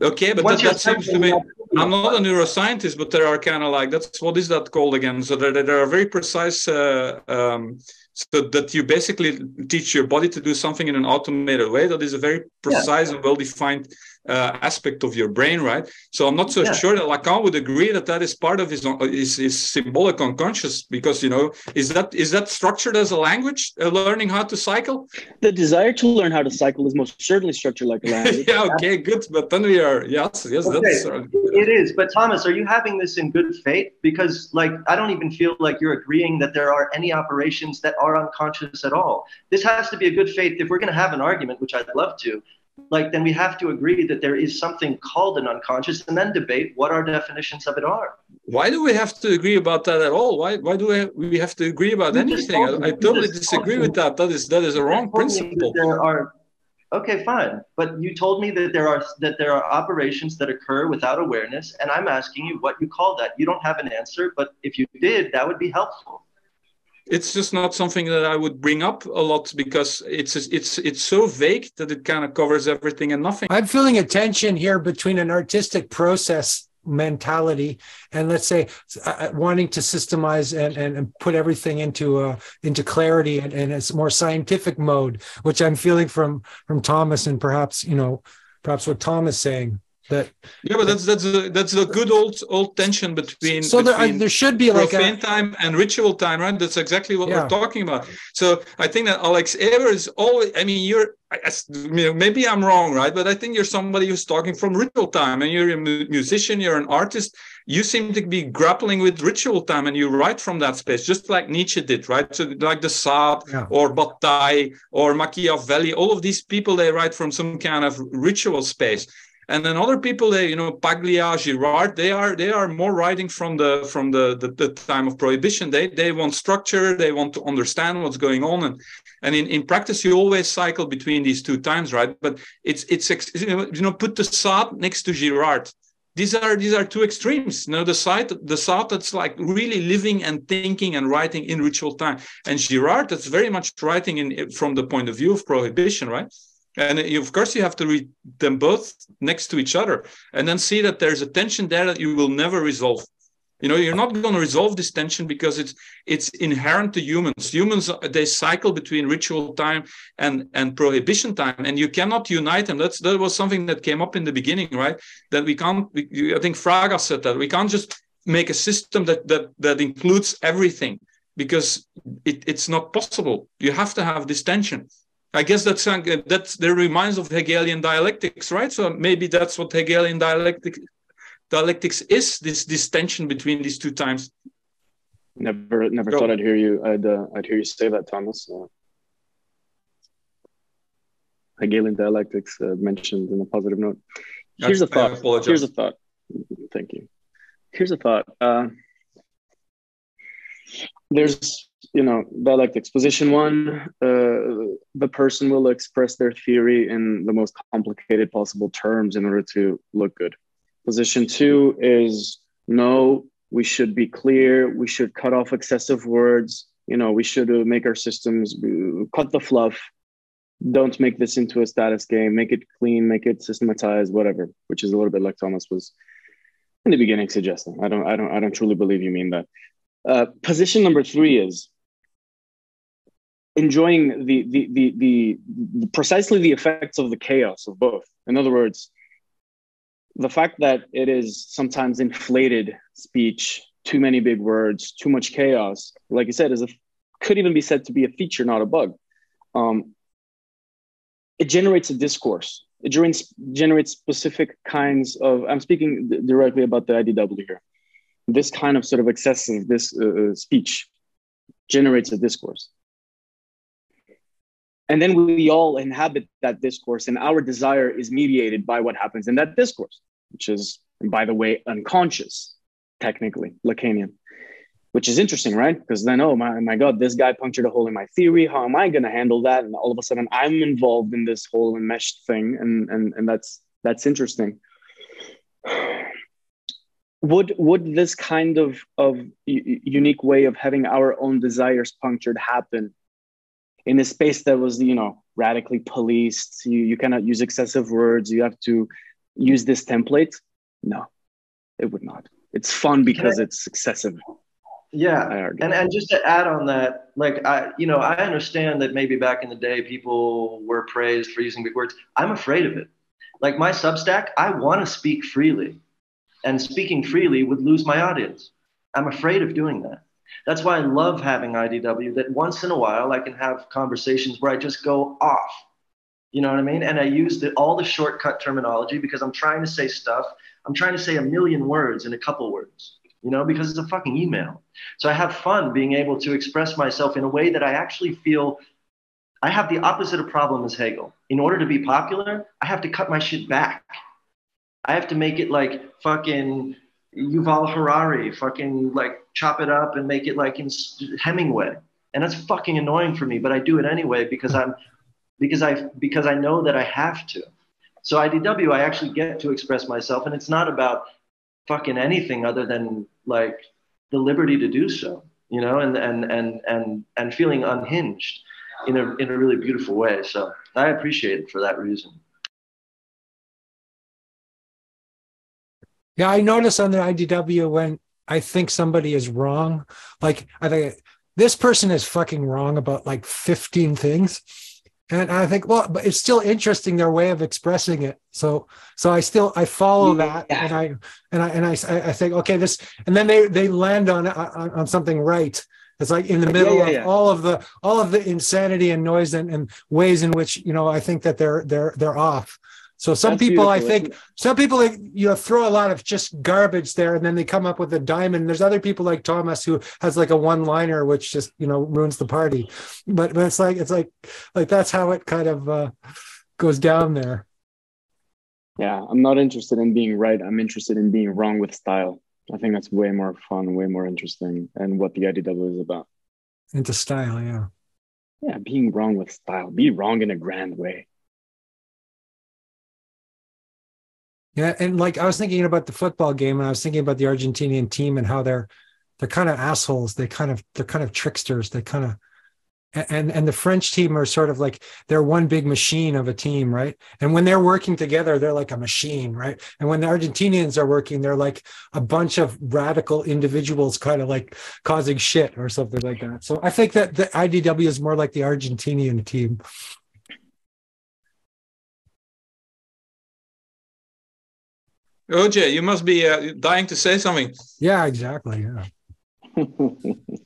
Okay, but that, that seems to me. I'm not a neuroscientist, but there are kind of like that's what is that called again? So there, there are very precise, uh, um, so that you basically teach your body to do something in an automated way. That is a very precise yeah. and well-defined uh, aspect of your brain, right? So I'm not so yeah. sure that Lacan would agree that that is part of his, his, his symbolic unconscious because you know is that is that structured as a language, uh, learning how to cycle? The desire to learn how to cycle is most certainly structured like a language. yeah, okay, good. But then we are yes, yes, okay. that's uh, it is. But Thomas, are you having this in good faith? Because like I don't even feel like you're agreeing that there are any operations that are unconscious at all. This has to be a good faith if we're going to have an argument, which I'd love to like then we have to agree that there is something called an unconscious and then debate what our definitions of it are. Why do we have to agree about that at all? Why why do we, we have to agree about you anything? I, I, totally disagree with that. That is that is a wrong principle. there are okay fine. But you told me that there are that there are operations that occur without awareness and i'm asking you what you call that. You don't have an answer but if you did that would be helpful it's just not something that I would bring up a lot because it's it's it's so vague that it kind of covers everything and nothing. I'm feeling a tension here between an artistic process mentality and let's say uh, uh wanting to systemize and, and, and, put everything into uh, into clarity and, and a more scientific mode which i'm feeling from from thomas and perhaps you know perhaps what tom is saying that yeah but that's that's a that's a good old old tension between so there, between there should be like profane a, time and ritual time right that's exactly what Yeah. we're talking about so i think that alex ebert is always i mean you're I- I- you know, maybe i'm wrong right but i think you're somebody who's talking from ritual time and you're a musician you're an artist you seem to be grappling with ritual time and you write from that space just like nietzsche did right so like de Sade Yeah. or Bataille or Machiavelli, all of these people they write from some kind of ritual space. And then other people, they you know Paglia, Girard, they are they are more writing from the from the, the the time of prohibition. They they want structure, they want to understand what's going on, and and in, in practice you always cycle between these two times, right? But it's it's you know, put de Sade next to Girard. These are these are two extremes. You know, the side de Sade that's like really living and thinking and writing in ritual time, and Girard that's very much writing in from the point of view of prohibition, right? And of course, you have to read them both next to each other and then see that there's a tension there that you will never resolve. You know, you're not going to resolve this tension because it's it's inherent to humans. Humans they cycle between ritual time and and prohibition time, and you cannot unite them. That's that was something that came up in the beginning, right? That we can't. We, I think Fraga said that we can't just make a system that that that includes everything because it, it's not possible. You have to have this tension. I guess that's that's that reminds of Hegelian dialectics, right? So maybe that's what Hegelian dialectic dialectics is this this tension between these two times. Never, never Go. thought I'd hear you. I'd, uh, I'd hear you say that, Thomas. Uh, Hegelian dialectics uh, mentioned in a positive note. Here's a thought. Here's a thought. Thank you. Here's a thought. Uh, there's, you know, dialectics. exposition one, uh, the person will express their theory in the most complicated possible terms in order to look good. Position two is no, we should be clear. We should cut off excessive words. You know, we should uh, make our systems uh, cut the fluff. Don't make this into a status game. Make it clean. Make it systematized. Whatever. Which is a little bit like Thomas was in the beginning suggesting. I don't. I don't. I don't truly believe you mean that. Uh, position number three is enjoying the, the the the the precisely the effects of the chaos of both. In other words, the fact that it is sometimes inflated speech, too many big words, too much chaos, like you said, is a could even be said to be a feature, not a bug. Um, it generates a discourse. It generates generates specific kinds of. I'm speaking directly about the IDW here. This kind of sort of excessive this uh, uh, speech generates a discourse and then we all inhabit that discourse and our desire is mediated by what happens in that discourse which is by the way unconscious technically lacanian. Which is interesting right? Because then oh my, my god this guy punctured a hole in my theory. How am i going to handle that? And all of a sudden i'm involved in this whole enmeshed thing and and, and that's that's interesting. Would would this kind of of unique way of having our own desires punctured happen in a space that was you know radically policed you you cannot use excessive words you have to use this template no it would not it's fun because it's excessive Yeah. And and just to add on that, like I, you know, I understand that maybe back in the day people were praised for using big words. I'm afraid of it. Like my Substack, I want to speak freely, and speaking freely would lose my audience. I'm afraid of doing that. That's why I love having IDW. That once in a while I can have conversations where I just go off. You know what I mean? And I use the, all the shortcut terminology because I'm trying to say stuff. I'm trying to say a million words in a couple words. You know, because it's a fucking email. So I have fun being able to express myself in a way that I actually feel I have the opposite of problem as Hegel. In order to be popular, I have to cut my shit back. I have to make it like fucking Yuval Harari, fucking like chop it up and make it like in Hemingway. And that's fucking annoying for me, but I do it anyway because I'm because I because I know that I have to. So IDW, I actually get to express myself, and it's not about fucking anything other than like the liberty to do so, you know, and and and and and feeling unhinged in a in a really beautiful way. So I appreciate it for that reason. Yeah, I notice on the IDW when I think somebody is wrong, like I think this person is fucking wrong about like 15 things. and I think, well, but it's still interesting their way of expressing it. So, so I still I follow that, Yeah. and I and I and I I think okay, this, and then they they land on on, on something right. It's like in the middle yeah, of yeah. all of the all of the insanity and noise and, and ways in which you know I think that they're they're they're off. So some That's people I think some people like you know throw a lot of just garbage there and then they come up with a diamond there's other people like thomas who has like a one liner which just you know ruins the party but, but it's like it's like like that's how it kind of uh goes down there Yeah, I'm not interested in being right. I'm interested in being wrong with style. I think that's way more fun, way more interesting, and what the IDW is about. into style yeah Yeah, being wrong with style. Be wrong in a grand way. Yeah and like i was thinking about the football game and i was thinking about the argentinian team and how they're they're kind of assholes. They kind of they're kind of tricksters. They kind of and and the french team are sort of like they're one big machine of a team right? And when they're working together they're like a machine right? And when the argentinians are working they're like a bunch of radical individuals kind of like causing shit or something like that. So i think that the idw is more like the argentinian team OG, you must be uh, dying to say something. yeah exactly yeah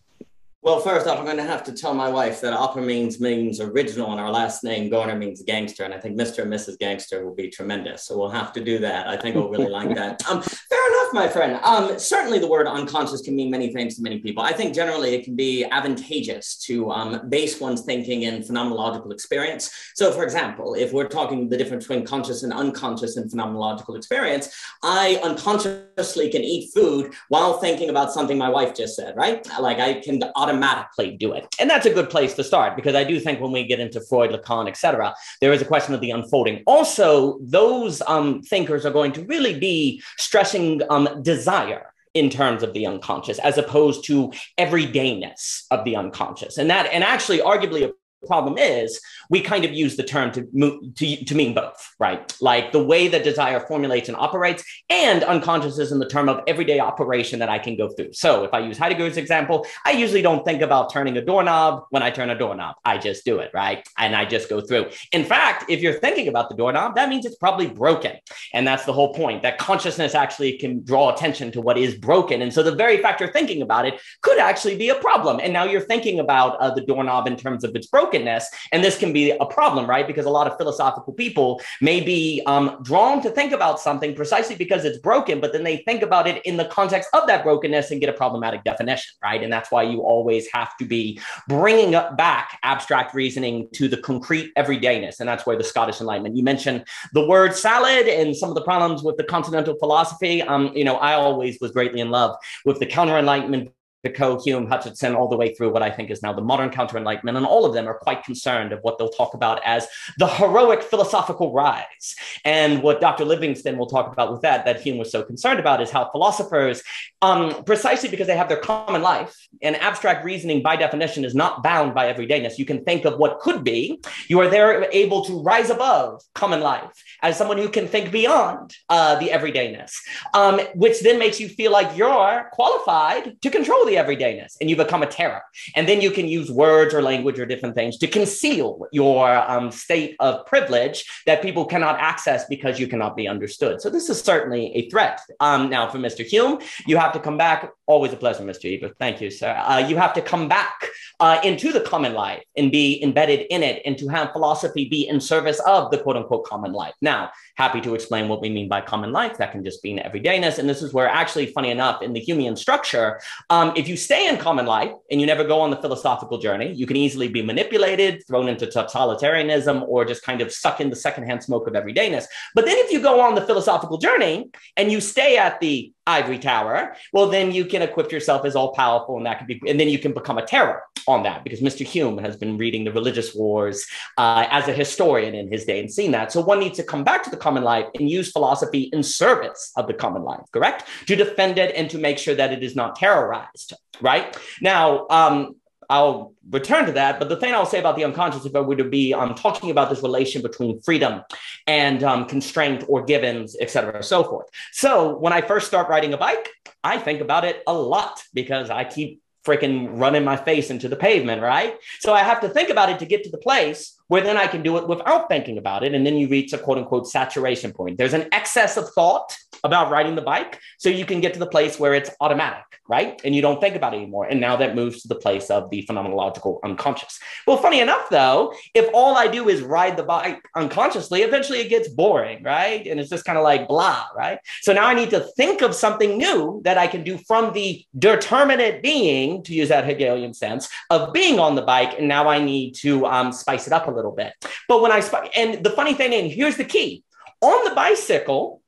Well, first off, I'm going to have to tell my wife that opera means means original, and our last name Garner means gangster, and I think Mr. and Mrs. Gangster will be tremendous. So we'll have to do that. I think we'll really like that. Um, fair enough, my friend. Um, certainly, the word unconscious can mean many things to many people. I think generally it can be advantageous to um, base one's thinking in phenomenological experience. So, for example, if we're talking the difference between conscious and unconscious in phenomenological experience, I unconsciously can eat food while thinking about something my wife just said, right? Like I can automatically do it. And that's a good place to start because I do think when we get into Freud, Lacan, etc., there is a question of the unfolding. Also, those um, thinkers are going to really be stressing um, desire in terms of the unconscious as opposed to everydayness of the unconscious. And that, and actually, arguably, a problem is we kind of use the term to, to, to mean both, right? Like the way that desire formulates and operates, and unconscious is in the term of everyday operation that I can go through. So if I use Heidegger's example, I usually don't think about turning a doorknob when I turn a doorknob. I just do it, right? And I just go through. In fact, if you're thinking about the doorknob, that means it's probably broken. And that's the whole point that consciousness actually can draw attention to what is broken. And so the very fact you're thinking about it could actually be a problem. And now you're thinking about uh, the doorknob in terms of its brokenness. And this can be a problem, right? Because a lot of philosophical people may be um, drawn to think about something precisely because it's broken, but then they think about it in the context of that brokenness and get a problematic definition, right? And that's why you always have to be bringing up back abstract reasoning to the concrete everydayness. And that's where the Scottish Enlightenment, you mentioned the word salad and some of the problems with the continental philosophy. Um, you know, I always was greatly in love with the counter Enlightenment Foucault, Hume, Hutcheson, all the way through what I think is now the modern counter enlightenment. And all of them are quite concerned of what they'll talk about as the heroic philosophical rise. And what Dr. Livingston will talk about with that, that Hume was so concerned about, is how philosophers, um, precisely because they have their common life, and abstract reasoning by definition is not bound by everydayness. You can think of what could be. You are there able to rise above common life as someone who can think beyond uh, the everydayness, um, which then makes you feel like you're qualified to control everydayness and you become a terror. And then you can use words or language or different things to conceal your um, state of privilege that people cannot access because you cannot be understood. So this is certainly a threat. Um, now, for Mr. Hume, you have to come back. Always a pleasure, Mr. Ebert. Thank you, sir. Uh, you have to come back uh, into the common life and be embedded in it and to have philosophy be in service of the quote unquote common life. Now, happy to explain what we mean by common life. That can just be an everydayness. And this is where actually, funny enough, in the Humean structure, um, if you stay in common life and you never go on the philosophical journey, you can easily be manipulated, thrown into totalitarianism, or just kind of suck in the secondhand smoke of everydayness. But then if you go on the philosophical journey and you stay at the ivory tower, well, then you can equip yourself as all powerful, and that could be, and then you can become a terror on that because Mr. Hume has been reading the religious wars uh, as a historian in his day and seen that. So one needs to come back to the common life and use philosophy in service of the common life, correct? To defend it and to make sure that it is not terrorized, right? Now, um, I'll return to that. But the thing I'll say about the unconscious, if I were to be um, talking about this relation between freedom and um, constraint or givens, et cetera, and so forth. So when I first start riding a bike, I think about it a lot because I keep freaking running my face into the pavement, right? So I have to think about it to get to the place where then I can do it without thinking about it. And then you reach a quote unquote saturation point. There's an excess of thought about riding the bike. So you can get to the place where it's automatic, right? And you don't think about it anymore. And now that moves to the place of the phenomenological unconscious. Well, funny enough, though, if all I do is ride the bike unconsciously, eventually it gets boring, right? And it's just kind of like blah, right? So now I need to think of something new that I can do from the determinate being, to use that Hegelian sense, of being on the bike. And now I need to um, spice it up a little bit. But when I, sp- and the funny thing, and here's the key on the bicycle,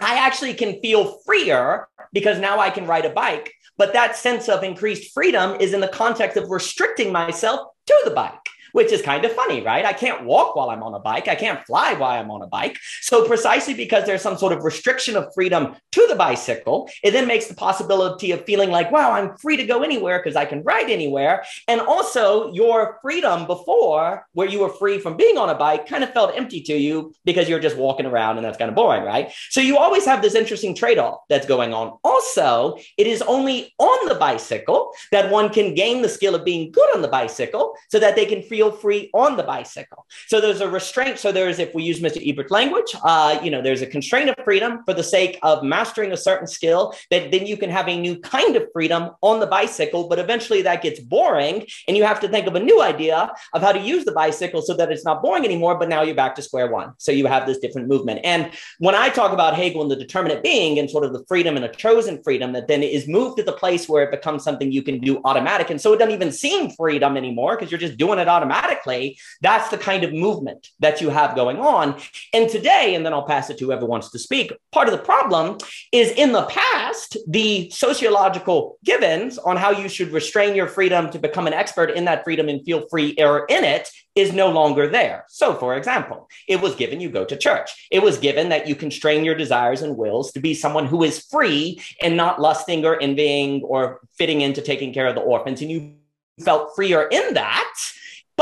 I actually can feel freer because now I can ride a bike. But that sense of increased freedom is in the context of restricting myself to the bike which is kind of funny, right? I can't walk while I'm on a bike. I can't fly while I'm on a bike. So, precisely because there's some sort of restriction of freedom to the bicycle, it then makes the possibility of feeling like, wow, I'm free to go anywhere because I can ride anywhere. And also, your freedom before, where you were free from being on a bike, kind of felt empty to you because you're just walking around and that's kind of boring, right? So, you always have this interesting trade off that's going on. Also, it is only on the bicycle that one can gain the skill of being good on the bicycle so that they can feel feel free on the bicycle. So there's a restraint. So there's, if we use Mr. Ebert's language, uh, you know, there's a constraint of freedom for the sake of mastering a certain skill that then you can have a new kind of freedom on the bicycle, but eventually that gets boring and you have to think of a new idea of how to use the bicycle so that it's not boring anymore, but now you're back to square one. So you have this different movement. And when I talk about Hegel and the determinate being and sort of the freedom and a chosen freedom that then is moved to the place where it becomes something you can do automatic. And so it doesn't even seem freedom anymore because you're just doing it automatically automatically, that's the kind of movement that you have going on. And today, and then I'll pass it to whoever wants to speak, part of the problem is in the past, the sociological givens on how you should restrain your freedom to become an expert in that freedom and feel free or in it is no longer there. So, for example, it was given you go to church. It was given that you constrain your desires and wills to be someone who is free and not lusting or envying or fitting into taking care of the orphans. And you felt freer in that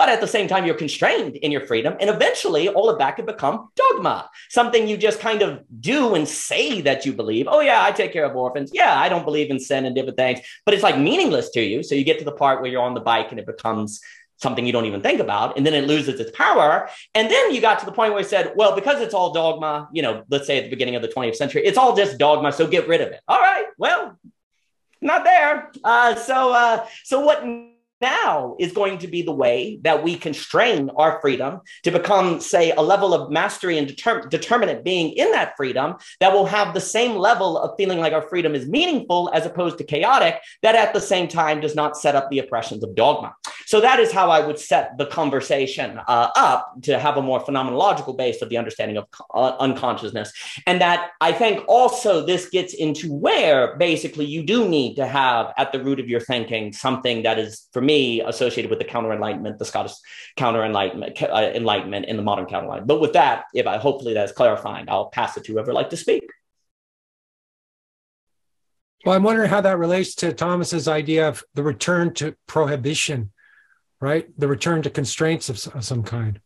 but at the same time, you're constrained in your freedom. And eventually, all of that could become dogma, something you just kind of do and say that you believe. Oh, yeah, I take care of orphans. Yeah, I don't believe in sin and different things, but it's like meaningless to you. So you get to the part where you're on the bike and it becomes something you don't even think about. And then it loses its power. And then you got to the point where you said, well, because it's all dogma, you know, let's say at the beginning of the 20th century, it's all just dogma. So get rid of it. All right. Well, not there. Uh, so, uh, so what now is going to be the way that we constrain our freedom to become, say, a level of mastery and deter- determinate being in that freedom that will have the same level of feeling like our freedom is meaningful as opposed to chaotic, that at the same time does not set up the oppressions of dogma. So that is how I would set the conversation uh, up to have a more phenomenological base of the understanding of uh, unconsciousness. And that I think also this gets into where basically you do need to have at the root of your thinking something that is, for me, associated with the counter enlightenment, the Scottish counter enlightenment, uh, enlightenment, and the modern counter enlightenment. But with that, if I hopefully that's clarifying, I'll pass it to whoever like to speak. Well, I'm wondering how that relates to Thomas's idea of the return to prohibition, right? The return to constraints of, of some kind.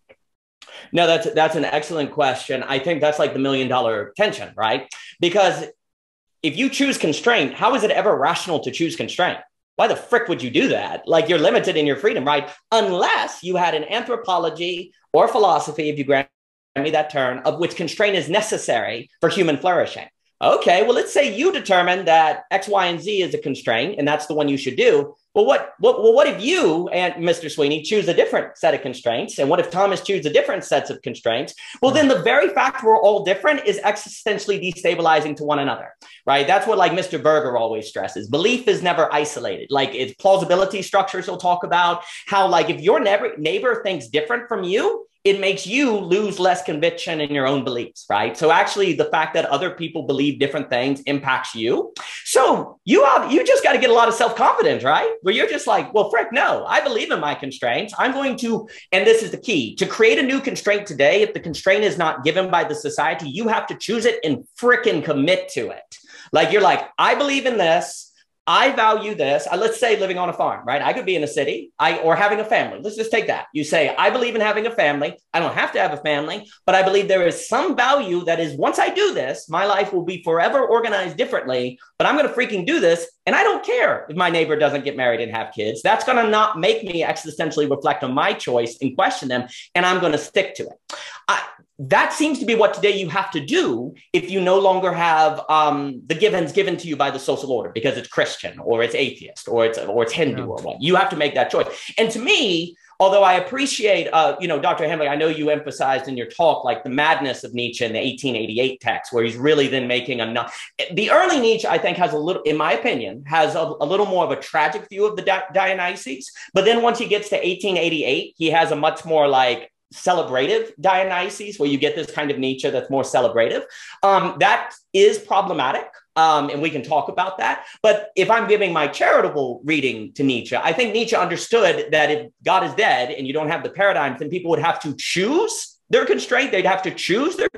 No, that's that's an excellent question. I think that's like the million dollar tension, right? Because if you choose constraint, how is it ever rational to choose constraint? why the frick would you do that? Like you're limited in your freedom, right? Unless you had an anthropology or philosophy, if you grant me that term, of which constraint is necessary for human flourishing. Okay, well, let's say you determine that X, Y, and Z is a constraint, and that's the one you should do. Well, what, what, well, what if you and Mr. Sweeney choose a different set of constraints? And what if Thomas chooses a different sets of constraints? Well, then the very fact we're all different is existentially destabilizing to one another, right? That's what like Mr. Berger always stresses. Belief is never isolated. Like it's plausibility structures he'll talk about how like if your neighbor, neighbor thinks different from you, it makes you lose less conviction in your own beliefs, right? So actually, the fact that other people believe different things impacts you. So you have, you just got to get a lot of self confidence, right? Where you're just like, well, frick, no, I believe in my constraints. I'm going to, and this is the key to create a new constraint today. If the constraint is not given by the society, you have to choose it and fricking commit to it. Like you're like, I believe in this. I value this. Uh, let's say living on a farm, right? I could be in a city, I or having a family. Let's just take that. You say, I believe in having a family. I don't have to have a family, but I believe there is some value that is once I do this, my life will be forever organized differently. But I'm going to freaking do this, and I don't care if my neighbor doesn't get married and have kids. That's going to not make me existentially reflect on my choice and question them, and I'm going to stick to it. I, that seems to be what today you have to do if you no longer have um, the givens given to you by the social order because it's Christian or it's atheist or it's or it's Hindu yeah. or what. You have to make that choice. And to me, although I appreciate, uh, you know, Dr. Hemlich, I know you emphasized in your talk like the madness of Nietzsche in the 1888 text, where he's really then making a. The early Nietzsche, I think, has a little, in my opinion, has a, a little more of a tragic view of the Di- Dionysus. But then once he gets to 1888, he has a much more like celebrative Dionysus, where you get this kind of Nietzsche that's more celebrative. Um, that is problematic. Um, and we can talk about that. But if I'm giving my charitable reading to Nietzsche, I think Nietzsche understood that if God is dead and you don't have the paradigms, then people would have to choose their constraint. They'd have to choose their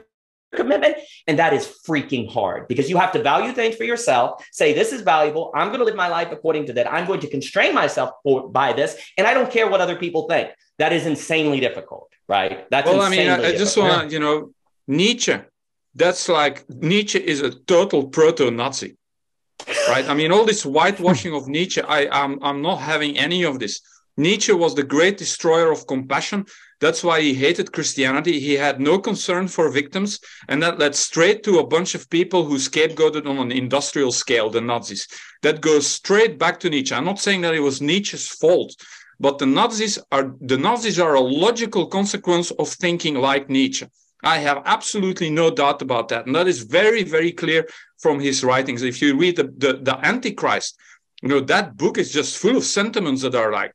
commitment. And that is freaking hard because you have to value things for yourself, say, this is valuable. I'm going to live my life according to that. I'm going to constrain myself for, by this. And I don't care what other people think. That is insanely difficult right? That's well, I mean, I, I just want to, you know, Nietzsche. That's like Nietzsche is a total proto-Nazi, right? I mean, all this whitewashing of Nietzsche, I, I'm, I'm not having any of this. Nietzsche was the great destroyer of compassion. That's why he hated Christianity. He had no concern for victims, and that led straight to a bunch of people who scapegoated on an industrial scale, the Nazis. That goes straight back to Nietzsche. I'm not saying that it was Nietzsche's fault, but the Nazis are the Nazis are a logical consequence of thinking like Nietzsche. I have absolutely no doubt about that. And that is very, very clear from his writings. If you read the, the, the Antichrist, you know, that book is just full of sentiments that are like,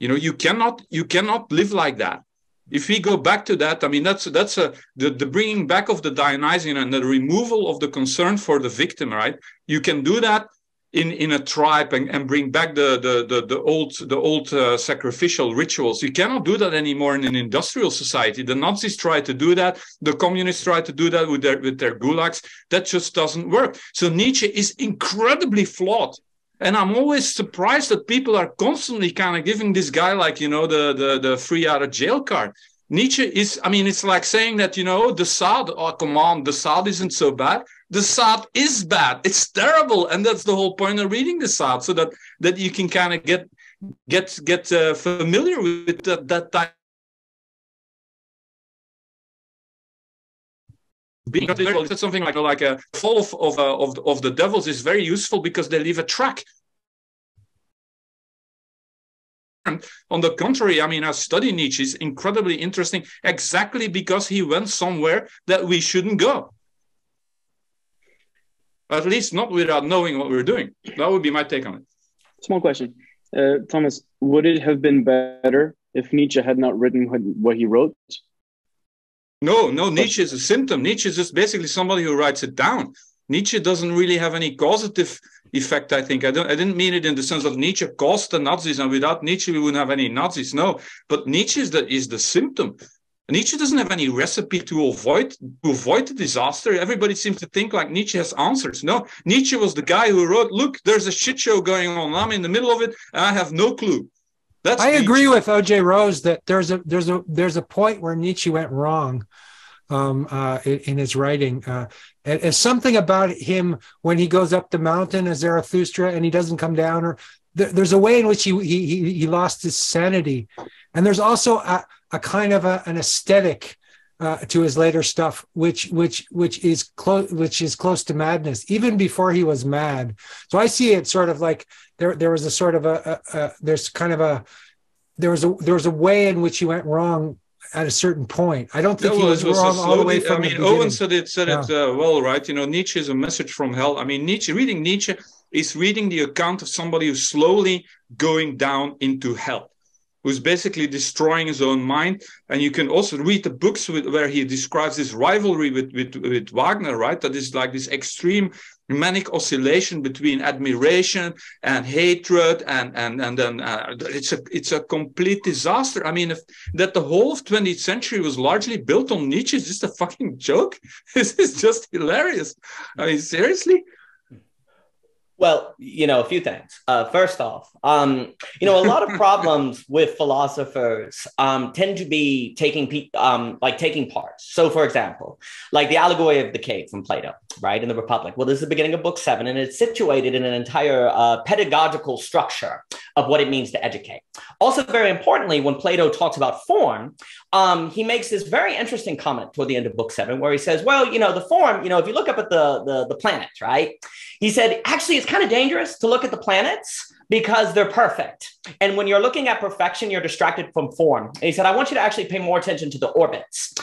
you know, you cannot, you cannot live like that. If we go back to that, I mean, that's that's a the, the bringing back of the Dionysian and the removal of the concern for the victim, right? You can do that in in a tribe and, and bring back the the the, the old the old uh, sacrificial rituals. You cannot do that anymore in an industrial society. The Nazis tried to do that. The communists tried to do that with their with their gulags. That just doesn't work. So Nietzsche is incredibly flawed. And I'm always surprised that people are constantly kind of giving this guy like you know the the the free out of jail card. Nietzsche is, I mean, it's like saying that, you know, de Sade, oh, come on, de Sade isn't so bad. De Sade is bad. It's terrible. And that's the whole point of reading de Sade, so that, that you can kind of get, get, get uh, familiar with that, that type because something like like a fall of of, uh, of of the devils is very useful because they leave a track And on the contrary, I mean, I study Nietzsche is incredibly interesting exactly because he went somewhere that we shouldn't go. At least not without knowing what we're doing. That would be my take on it. Small question. Uh, Thomas, would it have been better if Nietzsche had not written what he wrote? No, no, Nietzsche is a symptom. Nietzsche is just basically somebody who writes it down. Nietzsche doesn't really have any causative effect, I think. I don't I didn't mean it in the sense that Nietzsche caused the Nazis, and without Nietzsche we wouldn't have any Nazis. No, but Nietzsche is the is the symptom. Nietzsche doesn't have any recipe to avoid to avoid the disaster. Everybody seems to think like Nietzsche has answers. No, Nietzsche was the guy who wrote, "Look, there's a shit show going on. I'm in the middle of it, and I have no clue." That's I Nietzsche. agree with OJ Rose that there's a there's a there's a point where Nietzsche went wrong um, uh, in, in, his writing. Uh, as something about him when he goes up the mountain as Zarathustra and he doesn't come down, or th- there's a way in which he, he he lost his sanity, and there's also a, a kind of a, an aesthetic. Uh, to his later stuff, which which which is close which is close to madness, even before he was mad. So I see it sort of like there there was a sort of a, a, a there's kind of a there was a there was a way in which he went wrong at a certain point. I don't think he was, was wrong all the way from I mean, Owen said it said yeah. it uh, well, right? You know, Nietzsche is a message from hell. I mean, Nietzsche reading Nietzsche is reading the account of somebody who's slowly going down into hell, who's basically destroying his own mind. And you can also read the books with, where he describes this rivalry with, with with Wagner, right? That is like this extreme manic oscillation between admiration and hatred and and and then uh, it's a it's a complete disaster. I mean if that the whole of 20th century was largely built on nietzsche is just a fucking joke? This is just hilarious. I mean seriously Well, you know, a few things. Uh, first off, um, you know, a lot of problems with philosophers um, tend to be taking pe- um, like taking parts. So, for example, like the allegory of the cave from Plato, right, in the Republic. Well, this is the beginning of Book Seven, and it's situated in an entire uh, pedagogical structure of what it means to educate. Also, very importantly, when Plato talks about form, um, he makes this very interesting comment toward the end of Book Seven, where he says, "Well, you know, the form. You know, if you look up at the the, the planets, right." He said, actually, it's kind of dangerous to look at the planets because they're perfect. And when you're looking at perfection, you're distracted from form. And he said, I want you to actually pay more attention to the orbits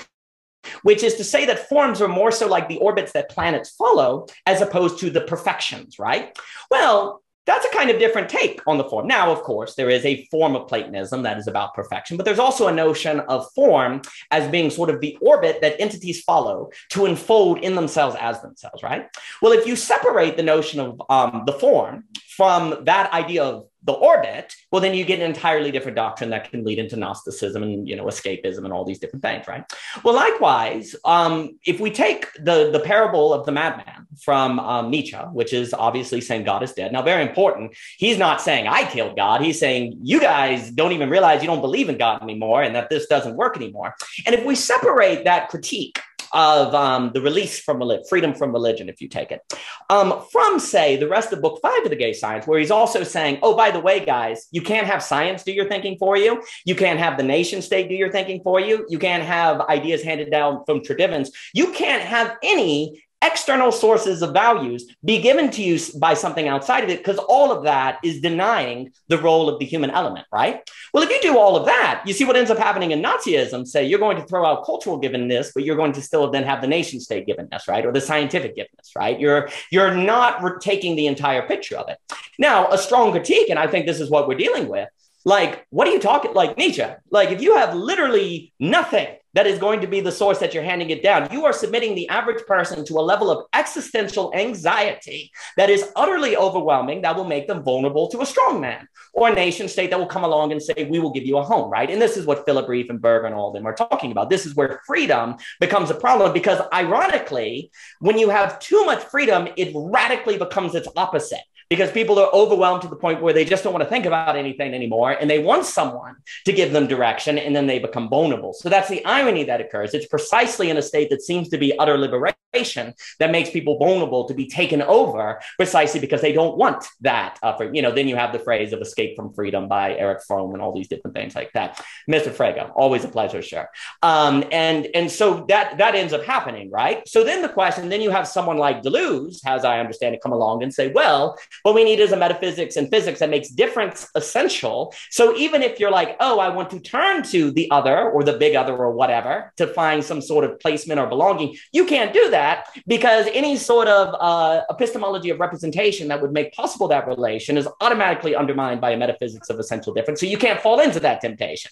which is to say that forms are more so like the orbits that planets follow as opposed to the perfections, right? Well, that's a kind of different take on the form. Now, of course, there is a form of Platonism that is about perfection, but there's also a notion of form as being sort of the orbit that entities follow to unfold in themselves as themselves, right? Well, if you separate the notion of um, the form from that idea of the orbit, well, then you get an entirely different doctrine that can lead into Gnosticism and you know escapism and all these different things, right? Well, likewise, um, if we take the the parable of the madman from um, Nietzsche, which is obviously saying God is dead. Now, very important, he's not saying I killed God. He's saying you guys don't even realize you don't believe in God anymore and that this doesn't work anymore. And if we separate that critique of um, the release from freedom from religion, if you take it, um, from say the rest of book five of the gay science, where he's also saying, oh, by the way, guys, you can't have science do your thinking for you. You can't have the nation state do your thinking for you. You can't have ideas handed down from tradivans. You can't have any external sources of values be given to you by something outside of it because all of that is denying the role of the human element right? Well if you do all of that you see what ends up happening in nazism. Say you're going to throw out cultural givenness but you're going to still then have the nation state givenness right? Or the scientific givenness right? You're you're not taking the entire picture of it. Now a strong critique and i think this is what we're dealing with like what are you talking like nietzsche like if you have literally nothing that is going to be the source that you're handing it down. You are submitting the average person to a level of existential anxiety that is utterly overwhelming, that will make them vulnerable to a strong man or a nation state that will come along and say, We will give you a home, right? And this is what Philip Berger and all of them are talking about. This is where freedom becomes a problem because, ironically, when you have too much freedom, it radically becomes its opposite because people are overwhelmed to the point where they just don't want to think about anything anymore and they want someone to give them direction and then they become vulnerable. So that's the irony that occurs. It's precisely in a state that seems to be utter liberation that makes people vulnerable to be taken over precisely because they don't want that. Uh, for, you know, then you have the phrase of escape from freedom by Erich Fromm and all these different things like that. Mr. Frege, always a pleasure, sure. Um, and, and so that, that ends up happening, right? So then the question, then you have someone like Deleuze, as I understand it, come along and say, well, what we need is a metaphysics and physics that makes difference essential. So even if you're like, oh, I want to turn to the other or the big other or whatever to find some sort of placement or belonging, you can't do that because any sort of uh, epistemology of representation that would make possible that relation is automatically undermined by a metaphysics of essential difference. So you can't fall into that temptation.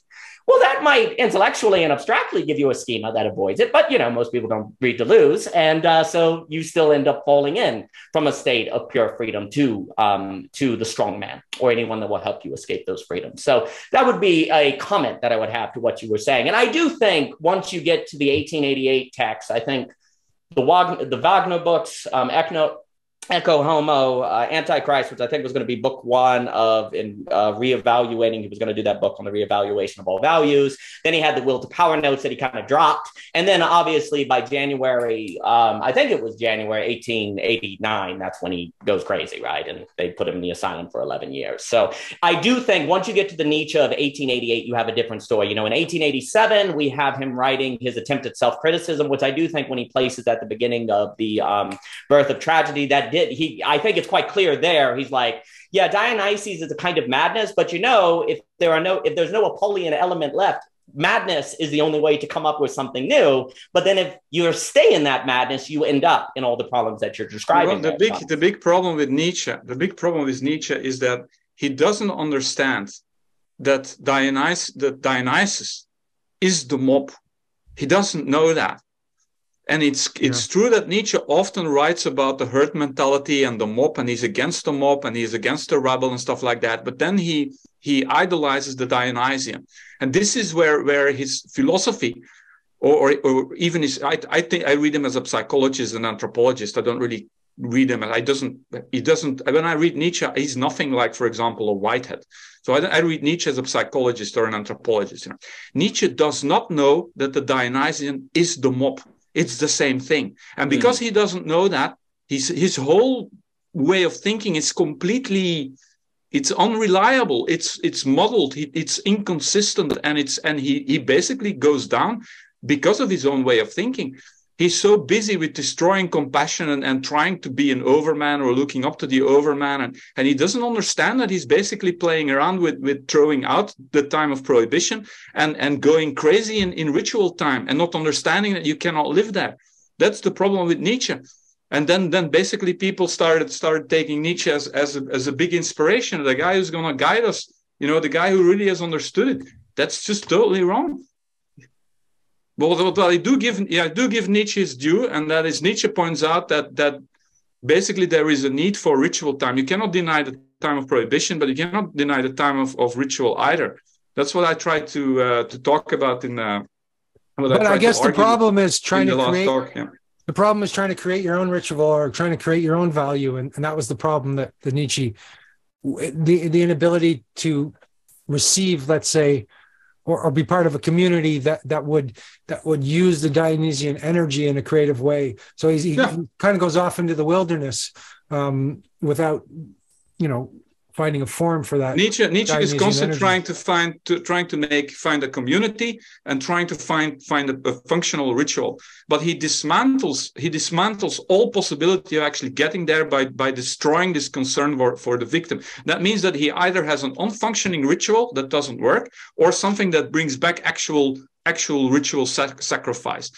Well, that might intellectually and abstractly give you a schema that avoids it, but you know most people don't read Deleuze, and uh, so you still end up falling in from a state of pure freedom to um, to the strong man or anyone that will help you escape those freedoms. So that would be a comment that I would have to what you were saying, and I do think once you get to the 1888 text, I think the Wagner, the Wagner books, um, Ecce Homo, uh, Antichrist, which I think was going to be book one of in uh, reevaluating. He was going to do that book on the reevaluation of all values. Then he had the Will to Power notes that he kind of dropped. And then obviously by January, um, I think it was January 1889, that's when he goes crazy, right? And they put him in the asylum for 11 years. So I do think once you get to the Nietzsche of 1888, you have a different story. You know, in 1887, we have him writing his attempt at self criticism, which I do think when he places at the beginning of the um, birth of tragedy, that did did. He, I think it's quite clear there. He's like, yeah, Dionysus is a kind of madness, but you know, if there are no, if there's no Apollonian element left, madness is the only way to come up with something new. But then if you stay in that madness, you end up in all the problems that you're describing. Well, the big, the big problem with Nietzsche, the big problem with Nietzsche is that he doesn't understand that Dionysus, that Dionysus is the mob. He doesn't know that. And it's it's yeah. true that Nietzsche often writes about the herd mentality and the mob, and he's against the mob and he's against the rebel and stuff like that. But then he he idolizes the Dionysian, and this is where where his philosophy, or or, or even his I, I think I read him as a psychologist and anthropologist. I don't really read him. and I doesn't. He doesn't. When I read Nietzsche, he's nothing like, for example, a Whitehead. So I, I read Nietzsche as a psychologist or an anthropologist. You know. Nietzsche does not know that the Dionysian is the mob. It's the same thing, and because mm. he doesn't know that, his his whole way of thinking is completely it's unreliable. It's it's muddled. It's inconsistent and it's and he he basically goes down because of his own way of thinking he's so busy with destroying compassion and, and trying to be an overman or looking up to the overman and, and he doesn't understand that he's basically playing around with with throwing out the time of prohibition and and going crazy in, in ritual time and not understanding that you cannot live there that's the problem with nietzsche and then then basically people started started taking Nietzsche as as a, as a big inspiration, the guy who's going to guide us, you know, the guy who really has understood it. That's just totally wrong. But what I do give, yeah, I do give Nietzsche his due, and that is Nietzsche points out that that basically there is a need for ritual time. You cannot deny the time of prohibition, but you cannot deny the time of, of ritual either. That's what I try to uh, to talk about in. Uh, but I, I guess the problem is trying to create. Talk, yeah the problem is trying to create your own ritual or trying to create your own value and, and that was the problem that the nietzsche the the inability to receive let's say or, or be part of a community that that would that would use the dionysian energy in a creative way so he, yeah. he kind of goes off into the wilderness um, without you know finding a form for that. Nietzsche, Nietzsche is constantly trying to find, to, trying to make, find a community and trying to find, find a, a, functional ritual. But he dismantles, he dismantles all possibility of actually getting there by, by destroying this concern for, for the victim. That means that he either has an unfunctioning ritual that doesn't work or something that brings back actual, actual ritual sac- sacrifice.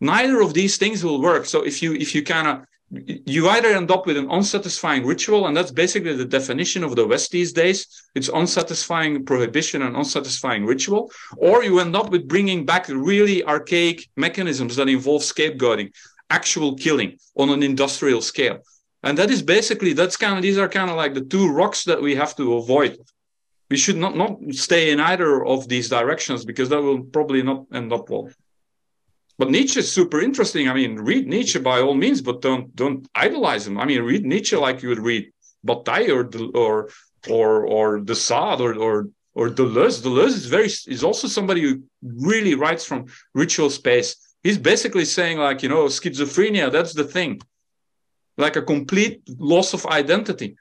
Neither of these things will work. So if you, if you kind of you either end up with an unsatisfying ritual, and that's basically the definition of the West these days. It's unsatisfying prohibition and unsatisfying ritual, or you end up with bringing back really archaic mechanisms that involve scapegoating, actual killing on an industrial scale. And that is basically that's kind of these are kind of like the two rocks that we have to avoid. We should not not stay in either of these directions because that will probably not end up well. But Nietzsche is super interesting. I mean, read Nietzsche by all means, but don't don't idolize him. I mean, read Nietzsche like you would read Bataille or or or or de Sade or or or Deleuze. Deleuze is very is also somebody who really writes from ritual space. He's basically saying like you know schizophrenia. That's the thing, like a complete loss of identity,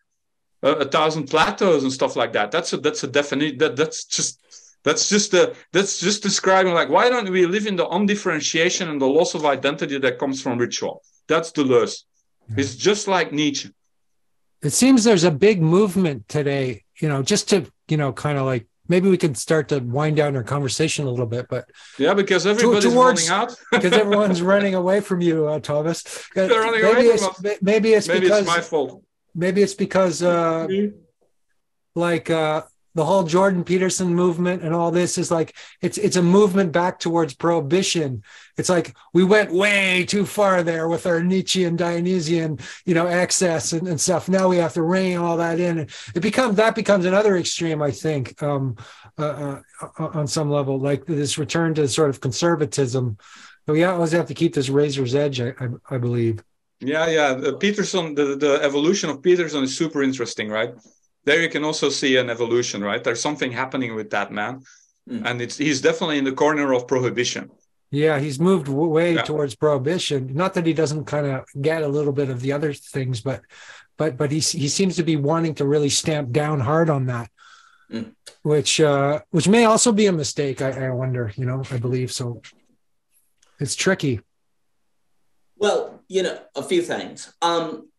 a, a thousand plateaus and stuff like that. That's a that's a definition. That that's just that's just the that's just describing like why don't we live in the undifferentiation and the loss of identity that comes from ritual? That's Deleuze. It's just like Nietzsche. It seems there's a big movement today, you know, just to, you know, kind of like maybe we could start to wind down our conversation a little bit, but yeah, because everybody's towards, running out. because everyone's running away from you, uh, Thomas. Maybe it's. Maybe it's maybe because it's my fault. Maybe it's because, uh, like, uh, the whole Jordan Peterson movement and all this is like it's it's a movement back towards prohibition. It's like we went way too far there with our Nietzschean Dionysian, you know, excess and, and stuff. Now we have to rein all that in. And It becomes that becomes another extreme, I think, um, uh, uh, on some level, like this return to sort of conservatism. But we always have to keep this razor's edge, I, I, I believe. Yeah, yeah. The Peterson, the, the evolution of Peterson is super interesting, right? There you can also see an evolution, right? There's something happening with that man, mm. and it's he's definitely in the corner of prohibition. Yeah, he's moved way yeah. towards prohibition. Not that he doesn't kind of get a little bit of the other things, but but but he he seems to be wanting to really stamp down hard on that, mm. which uh, which may also be a mistake. I, I wonder. You know, I believe so. It's tricky. Well, you know, a few things. Um,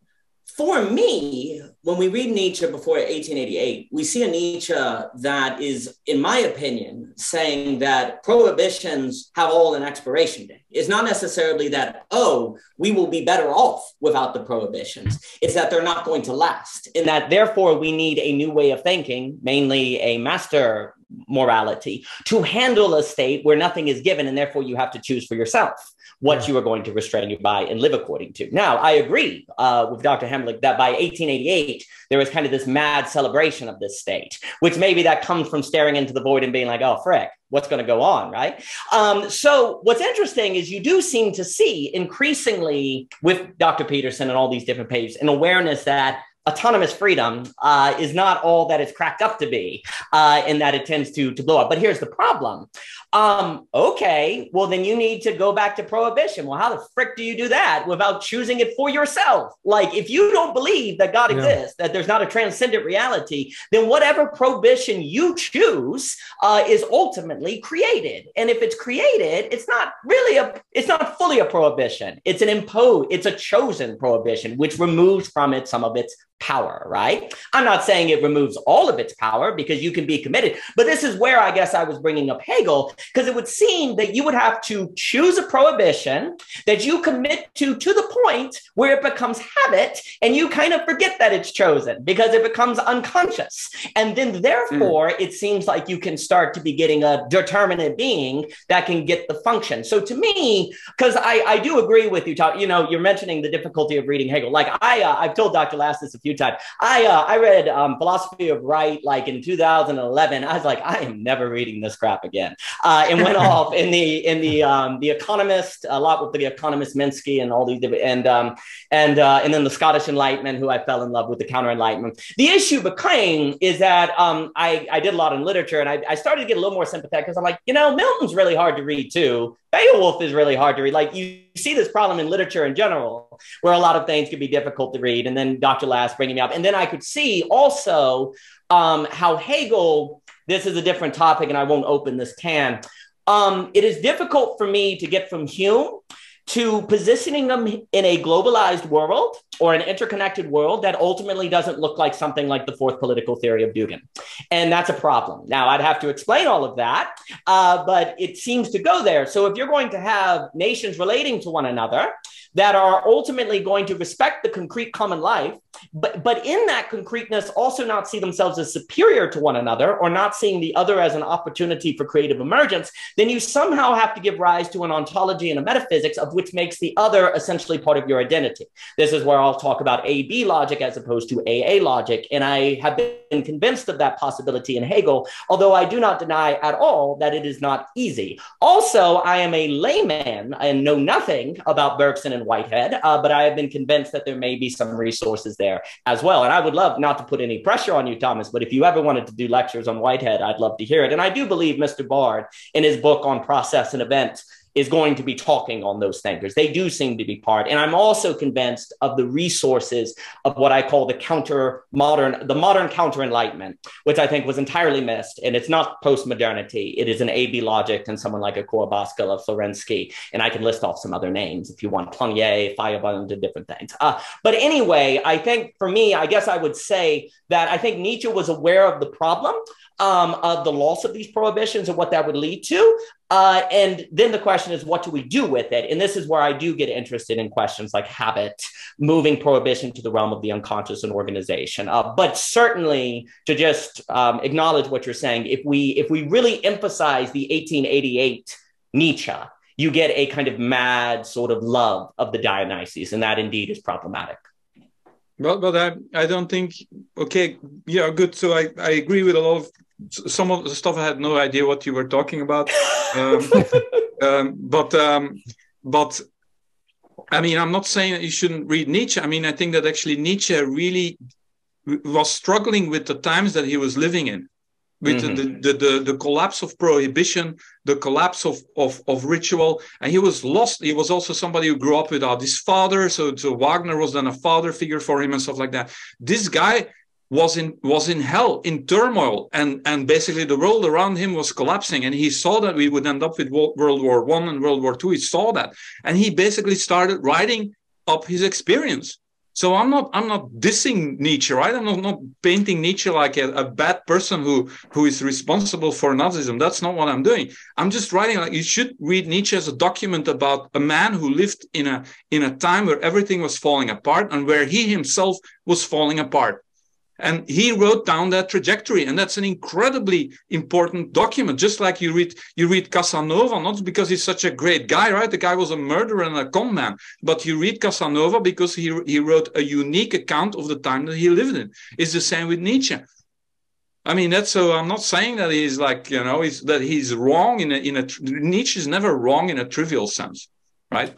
for me, when we read Nietzsche before 1888, we see a Nietzsche that is, in my opinion, saying that prohibitions have all an expiration date. It's not necessarily that, oh, we will be better off without the prohibitions. It's that they're not going to last. And that therefore we need a new way of thinking, mainly a master morality to handle a state where nothing is given and therefore you have to choose for yourself what you are going to restrain you by and live according to. Now, I agree uh, with Dr. Hemlich that by 1888, there was kind of this mad celebration of this state, which maybe that comes from staring into the void and being like, oh, frick, what's going to go on, right? Um, so, what's interesting is you do seem to see increasingly with Dr. Peterson and all these different pages an awareness that autonomous freedom uh, is not all that it's cracked up to be, uh, and that it tends to to blow up. But here's the problem: um, okay, well, then you need to go back to prohibition. Well, how the frick do you do that without choosing it for yourself? Like, if you don't believe that God yeah. exists, that there's not a transcendent reality, then whatever prohibition you choose uh, is ultimately created. And if it's created, it's not really a, it's not fully a prohibition. It's an imposed, it's a chosen prohibition, which removes from it some of its power, right? I'm not saying it removes all of its power because you can be committed, but this is where I guess I was bringing up Hegel because it would seem that you would have to choose a prohibition that you commit to to the point where it becomes habit and you kind of forget that it's chosen because it becomes unconscious. And then therefore, mm. it seems like you can start to be getting a determinate being that can get the function. So to me, because I, I do agree with you, you know, you're mentioning the difficulty of reading Hegel. Like I, uh, I've told Dr. Last this a few few times. I uh, I read um, Philosophy of Right like in 2011. I was like, I am never reading this crap again, uh, and went off in the in the um, the Economist a lot with the Economist Minsky and all these and um, and uh, and then the Scottish Enlightenment, who I fell in love with the Counter Enlightenment. The issue became is that um, I I did a lot in literature, and I, I started to get a little more sympathetic because I'm like, you know, Milton's really hard to read too. Beowulf is really hard to read. Like you see this problem in literature in general, where a lot of things can be difficult to read. And then Dr. Last bringing me up. And then I could see also um, how Hegel, this is a different topic, and I won't open this can. Um, it is difficult for me to get from Hume to positioning them in a globalized world or an interconnected world that ultimately doesn't look like something like the fourth political theory of Dugin. And that's a problem. Now, I'd have to explain all of that, uh, but it seems to go there. So if you're going to have nations relating to one another, that are ultimately going to respect the concrete common life, but, but in that concreteness, also not see themselves as superior to one another or not seeing the other as an opportunity for creative emergence, then you somehow have to give rise to an ontology and a metaphysics of which makes the other essentially part of your identity. This is where I'll talk about AB logic as opposed to AA logic. And I have been convinced of that possibility in Hegel, although I do not deny at all that it is not easy. Also, I am a layman and know nothing about Bergson and Whitehead, uh, but I have been convinced that there may be some resources there as well. And I would love not to put any pressure on you, Thomas, but if you ever wanted to do lectures on Whitehead, I'd love to hear it. And I do believe Mr. Bard in his book on process and event is going to be talking on those thinkers. They do seem to be part. And I'm also convinced of the resources of what I call the counter modern, the modern counter enlightenment, which I think was entirely missed. And it's not post modernity. It is an AB logic and someone like a Korbaskel, Florensky. And I can list off some other names if you want, Planier, Feyerabend, and different things. Uh, but anyway, I think for me, I guess I would say that I think Nietzsche was aware of the problem um, of the loss of these prohibitions and what that would lead to. Uh, and then the question is, what do we do with it? And this is where I do get interested in questions like habit, moving prohibition to the realm of the unconscious and organization. Uh, but certainly to just um, acknowledge what you're saying, if we if we really emphasize the 1888 Nietzsche, you get a kind of mad sort of love of the Dionysus, and that indeed is problematic. Well, but I, I don't think. Okay, yeah, good. So I, I agree with a lot of some of the stuff I had no idea what you were talking about. Um, um, but um, but I mean, I'm not saying that you shouldn't read Nietzsche. I mean, I think that actually Nietzsche really was struggling with the times that he was living in, with mm-hmm. the, the, the, the, collapse of prohibition, the collapse of, of, of ritual. And he was lost. He was also somebody who grew up without his father. So, so Wagner was then a father figure for him and stuff like that. This guy was in was in hell in turmoil and and basically the world around him was collapsing and he saw that we would end up with world war one and world war two. He saw that and he basically started writing up his experience. So i'm not i'm not dissing nietzsche right? I'm not, not painting nietzsche like a, a bad person who who is responsible for nazism. That's not what i'm doing. I'm just writing like you should read nietzsche as a document about a man who lived in a in a time where everything was falling apart and where he himself was falling apart And he wrote down that trajectory, and that's an incredibly important document. Just like you read, you read Casanova, not because he's such a great guy, right? The guy was a murderer and a con man, but you read Casanova because he he wrote a unique account of the time that he lived in. It's the same with Nietzsche. I mean, that's so. I'm not saying that he's like you know, he's that he's wrong in a in a Nietzsche is never wrong in a trivial sense, right?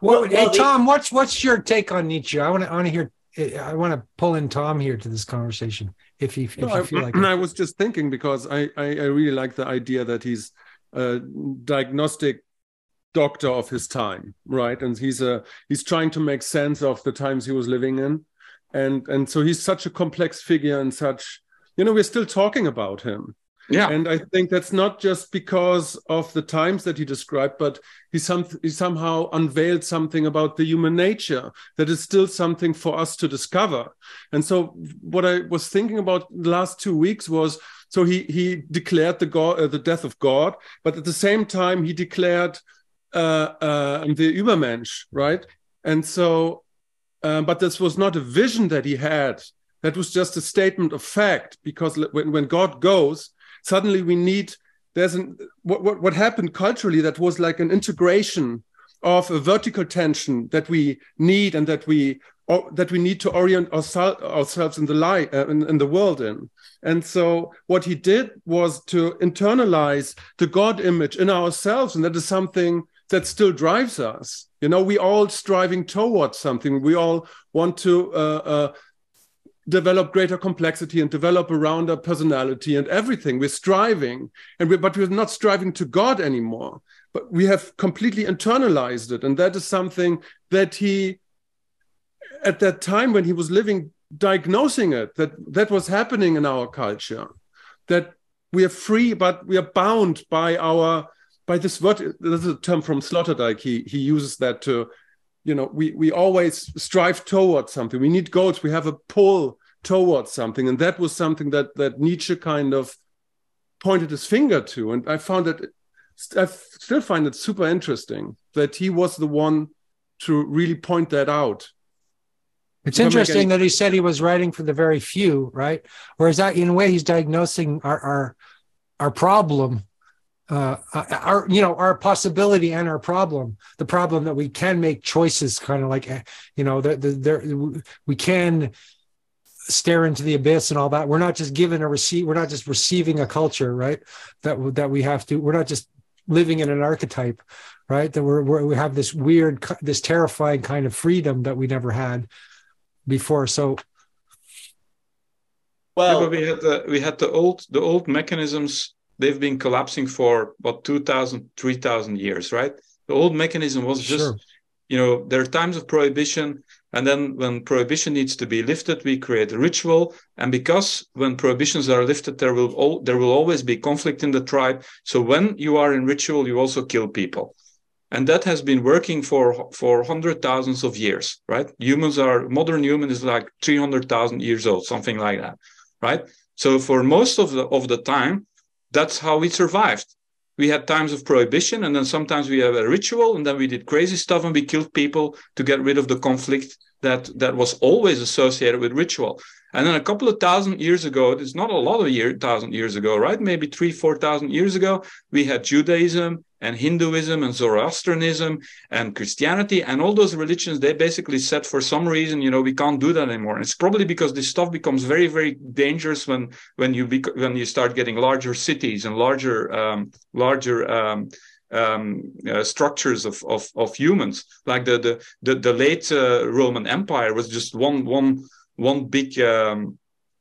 Well, hey Tom, what's what's your take on Nietzsche? I want to I want to hear. I want to pull in Tom here to this conversation. If you if no, you feel I, like I was just thinking because I, I I really like the idea that he's a diagnostic doctor of his time, right? And he's a he's trying to make sense of the times he was living in, and and so he's such a complex figure and such. You know, we're still talking about him yeah. And I think that's not just because of the times that he described, but he, some, he somehow unveiled something about the human nature that is still something for us to discover. And so, what I was thinking about the last two weeks was so he, he declared the, God, uh, the death of God, but at the same time, he declared uh, uh, the Übermensch, right? And so, um, but this was not a vision that he had. That was just a statement of fact, because when, when God goes, suddenly we need there's an what, what what happened culturally that was like an integration of a vertical tension that we need and that we or, that we need to orient oursel- ourselves in the light uh, in, in, the world in. And so what he did was to internalize the god image in ourselves and that is something that still drives us. You know we all striving towards something. We all want to uh, uh, develop greater complexity and develop around our personality and everything. We're striving, and we, but we're not striving to God anymore. But we have completely internalized it, and that is something that he, at that time when he was living, diagnosing it that that was happening in our culture, that we are free, but we are bound by our by this word. This is a term from Sloterdijk. He he uses that to you know we we always strive towards something. We need goals. We have a pull towards something. And that was something that that nietzsche kind of pointed his finger to. And i found it i still find it super interesting that he was the one to really point that out. It's interesting that he said he was writing for the very few right? Whereas that in a way he's diagnosing our our our problem uh, our you know our possibility and our problem the problem that we can make choices kind of like eh, you know that the, we can stare into the abyss and all that. We're not just given a receipt we're not just receiving a culture right? That that we have to we're not just living in an archetype right? That we're, we're we have this weird this terrifying kind of freedom that we never had before. So well yeah, we had the we had the old the old mechanisms they've been collapsing for about 2000 3000 years right? The old mechanism was just sure. you know there are times of prohibition and then when prohibition needs to be lifted we create a ritual. And because when prohibitions are lifted there will all, there will always be conflict in the tribe. So when you are in ritual you also kill people. And that has been working for for hundred thousands of years right? Humans are modern human is like 300000 years old something like that right? So for most of the of the time that's how we survived. We had times of prohibition, and then sometimes we have a ritual, and then we did crazy stuff and we killed people to get rid of the conflict that that was always associated with ritual. And then a couple of thousand years ago, it's not a lot of year thousand years ago, right? Maybe three, four thousand years ago, we had Judaism and Hinduism and Zoroastrianism and Christianity and all those religions. They basically said for some reason, you know, we can't do that anymore. And it's probably because this stuff becomes very, very dangerous when when you when you start getting larger cities and larger um, larger um, um, uh, structures of, of, of humans. Like the the the, the late uh, Roman Empire was just one one one big um,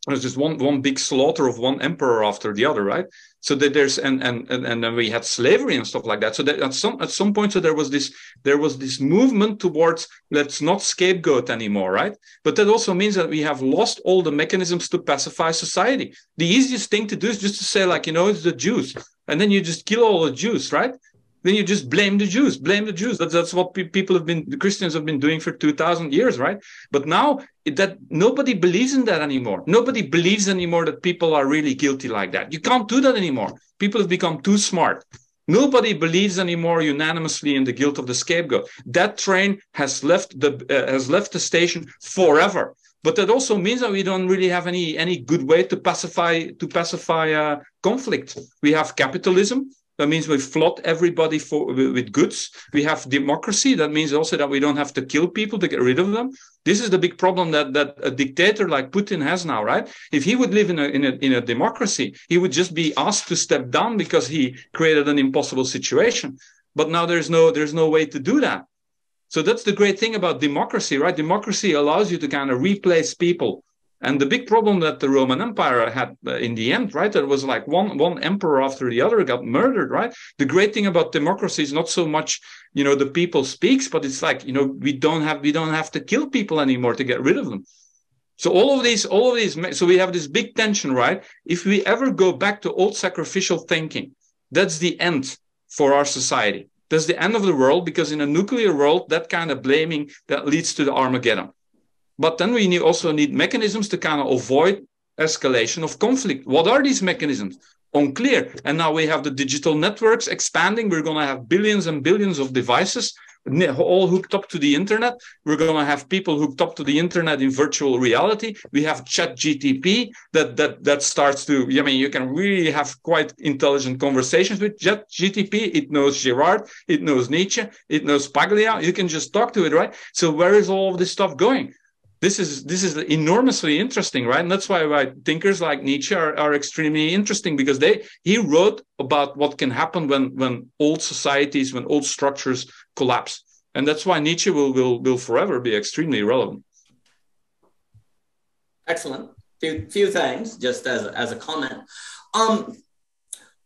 it was just one one big slaughter of one emperor after the other, right? So that there's and and and, and then we had slavery and stuff like that. So that at some at some point, so there was this there was this movement towards let's not scapegoat anymore, right? But that also means that we have lost all the mechanisms to pacify society. The easiest thing to do is just to say like you know it's the Jews, and then you just kill all the Jews, right? Then you just blame the Jews, blame the Jews. That's that's what pe- people have been, the Christians have been doing for two thousand years, right? But now that nobody believes in that anymore. Nobody believes anymore that people are really guilty like that. You can't do that anymore. People have become too smart. Nobody believes anymore unanimously in the guilt of the scapegoat. That train has left the uh, has left the station forever. but that also means that we don't really have any any good way to pacify to pacify uh, conflict we have capitalism that means we flood everybody for with goods. We have democracy. That means also that we don't have to kill people to get rid of them. This is the big problem that that a dictator like putin has now right? If he would live in a in a, in a democracy he would just be asked to step down because he created an impossible situation. But now there's no there's no way to do that. So that's the great thing about democracy, right? Democracy allows you to kind of replace people. And the big problem that the Roman Empire had uh, in the end, right? There was like one one emperor after the other got murdered, right? The great thing about democracy is not so much, you know, the people speaks, but it's like, you know, we don't have we don't have to kill people anymore to get rid of them. So all of these, all of these, so we have this big tension, right? If we ever go back to old sacrificial thinking, that's the end for our society. That's the end of the world because in a nuclear world, that kind of blaming that leads to the Armageddon. But then we need, also need mechanisms to kind of avoid escalation of conflict. What are these mechanisms? Unclear. And now we have the digital networks expanding. We're going to have billions and billions of devices all hooked up to the internet. We're going to have people hooked up to the internet in virtual reality. We have Chat GTP that that that starts to. I mean, you can really have quite intelligent conversations with Chat GTP. It knows Girard, it knows Nietzsche, it knows Paglia. You can just talk to it, right? So where is all of this stuff going? This is this is enormously interesting, right? And that's why, why thinkers like Nietzsche are, are extremely interesting because they he wrote about what can happen when when old societies, when old structures collapse. And that's why Nietzsche will, will, will forever be extremely relevant. Excellent. Few, few things, just as, as a comment. Um,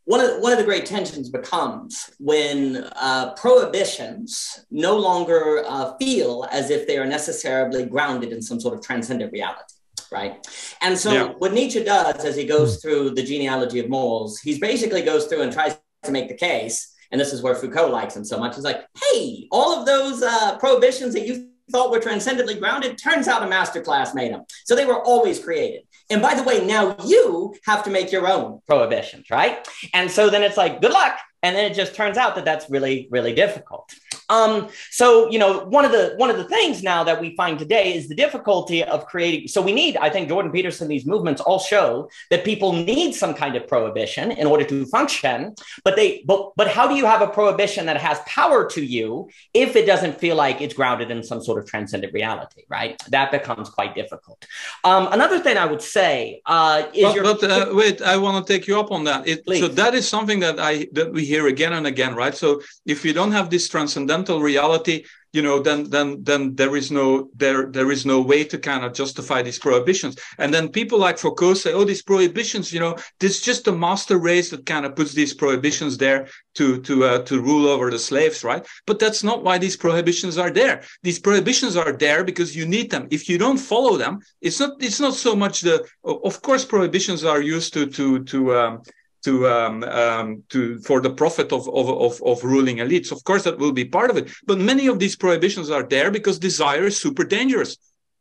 one of, one of the great tensions becomes when uh, prohibitions no longer uh, feel as if they are necessarily grounded in some sort of transcendent reality right? And so yeah. what Nietzsche does as he goes through the genealogy of morals, he basically goes through and tries to make the case and this is where Foucault likes him so much. He's like, hey, all of those uh, prohibitions that you thought were transcendently grounded, turns out a masterclass made them. So they were always created. And by the way, now you have to make your own prohibitions, right? And so then it's like, good luck. And then it just turns out that that's really, really difficult. Um, so you know, one of the one of the things now that we find today is the difficulty of creating. So we need, I think, Jordan Peterson. These movements all show that people need some kind of prohibition in order to function. But they, but but how do you have a prohibition that has power to you if it doesn't feel like it's grounded in some sort of transcendent reality? Right, that becomes quite difficult. Um, another thing I would say uh, is but, your. But uh, wait, I want to take you up on that. It, so that is something that I that we hear again and again, right? So if you don't have this transcendent transcendental reality you know then then then there is no there there is no way to kind of justify these prohibitions. And then people like foucault say oh these prohibitions you know this is just a master race that kind of puts these prohibitions there to to uh, to rule over the slaves right? But that's not why these prohibitions are there. These prohibitions are there because you need them. If you don't follow them it's not it's not so much the of course prohibitions are used to to to um, to um, um, to for the profit of, of, of of ruling elites. Of course, that will be part of it. But many of these prohibitions are there because desire is super dangerous.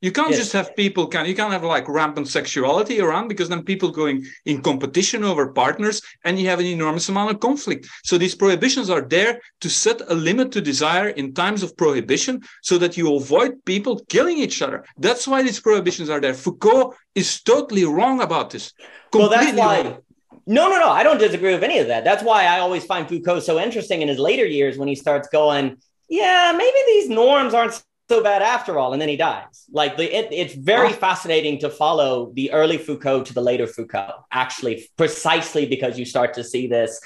You can't yes. just have people can you can't have like rampant sexuality around because then people going in competition over partners and you have an enormous amount of conflict. So these prohibitions are there to set a limit to desire in times of prohibition so that you avoid people killing each other. That's why these prohibitions are there. Foucault is totally wrong about this. Completely well, that's why wrong. No, no, no. I don't disagree with any of that. That's why I always find Foucault so interesting in his later years when he starts going, yeah, maybe these norms aren't so bad after all. And then he dies. Like the, it, it's very oh. fascinating to follow the early Foucault to the later Foucault, actually, precisely because you start to see this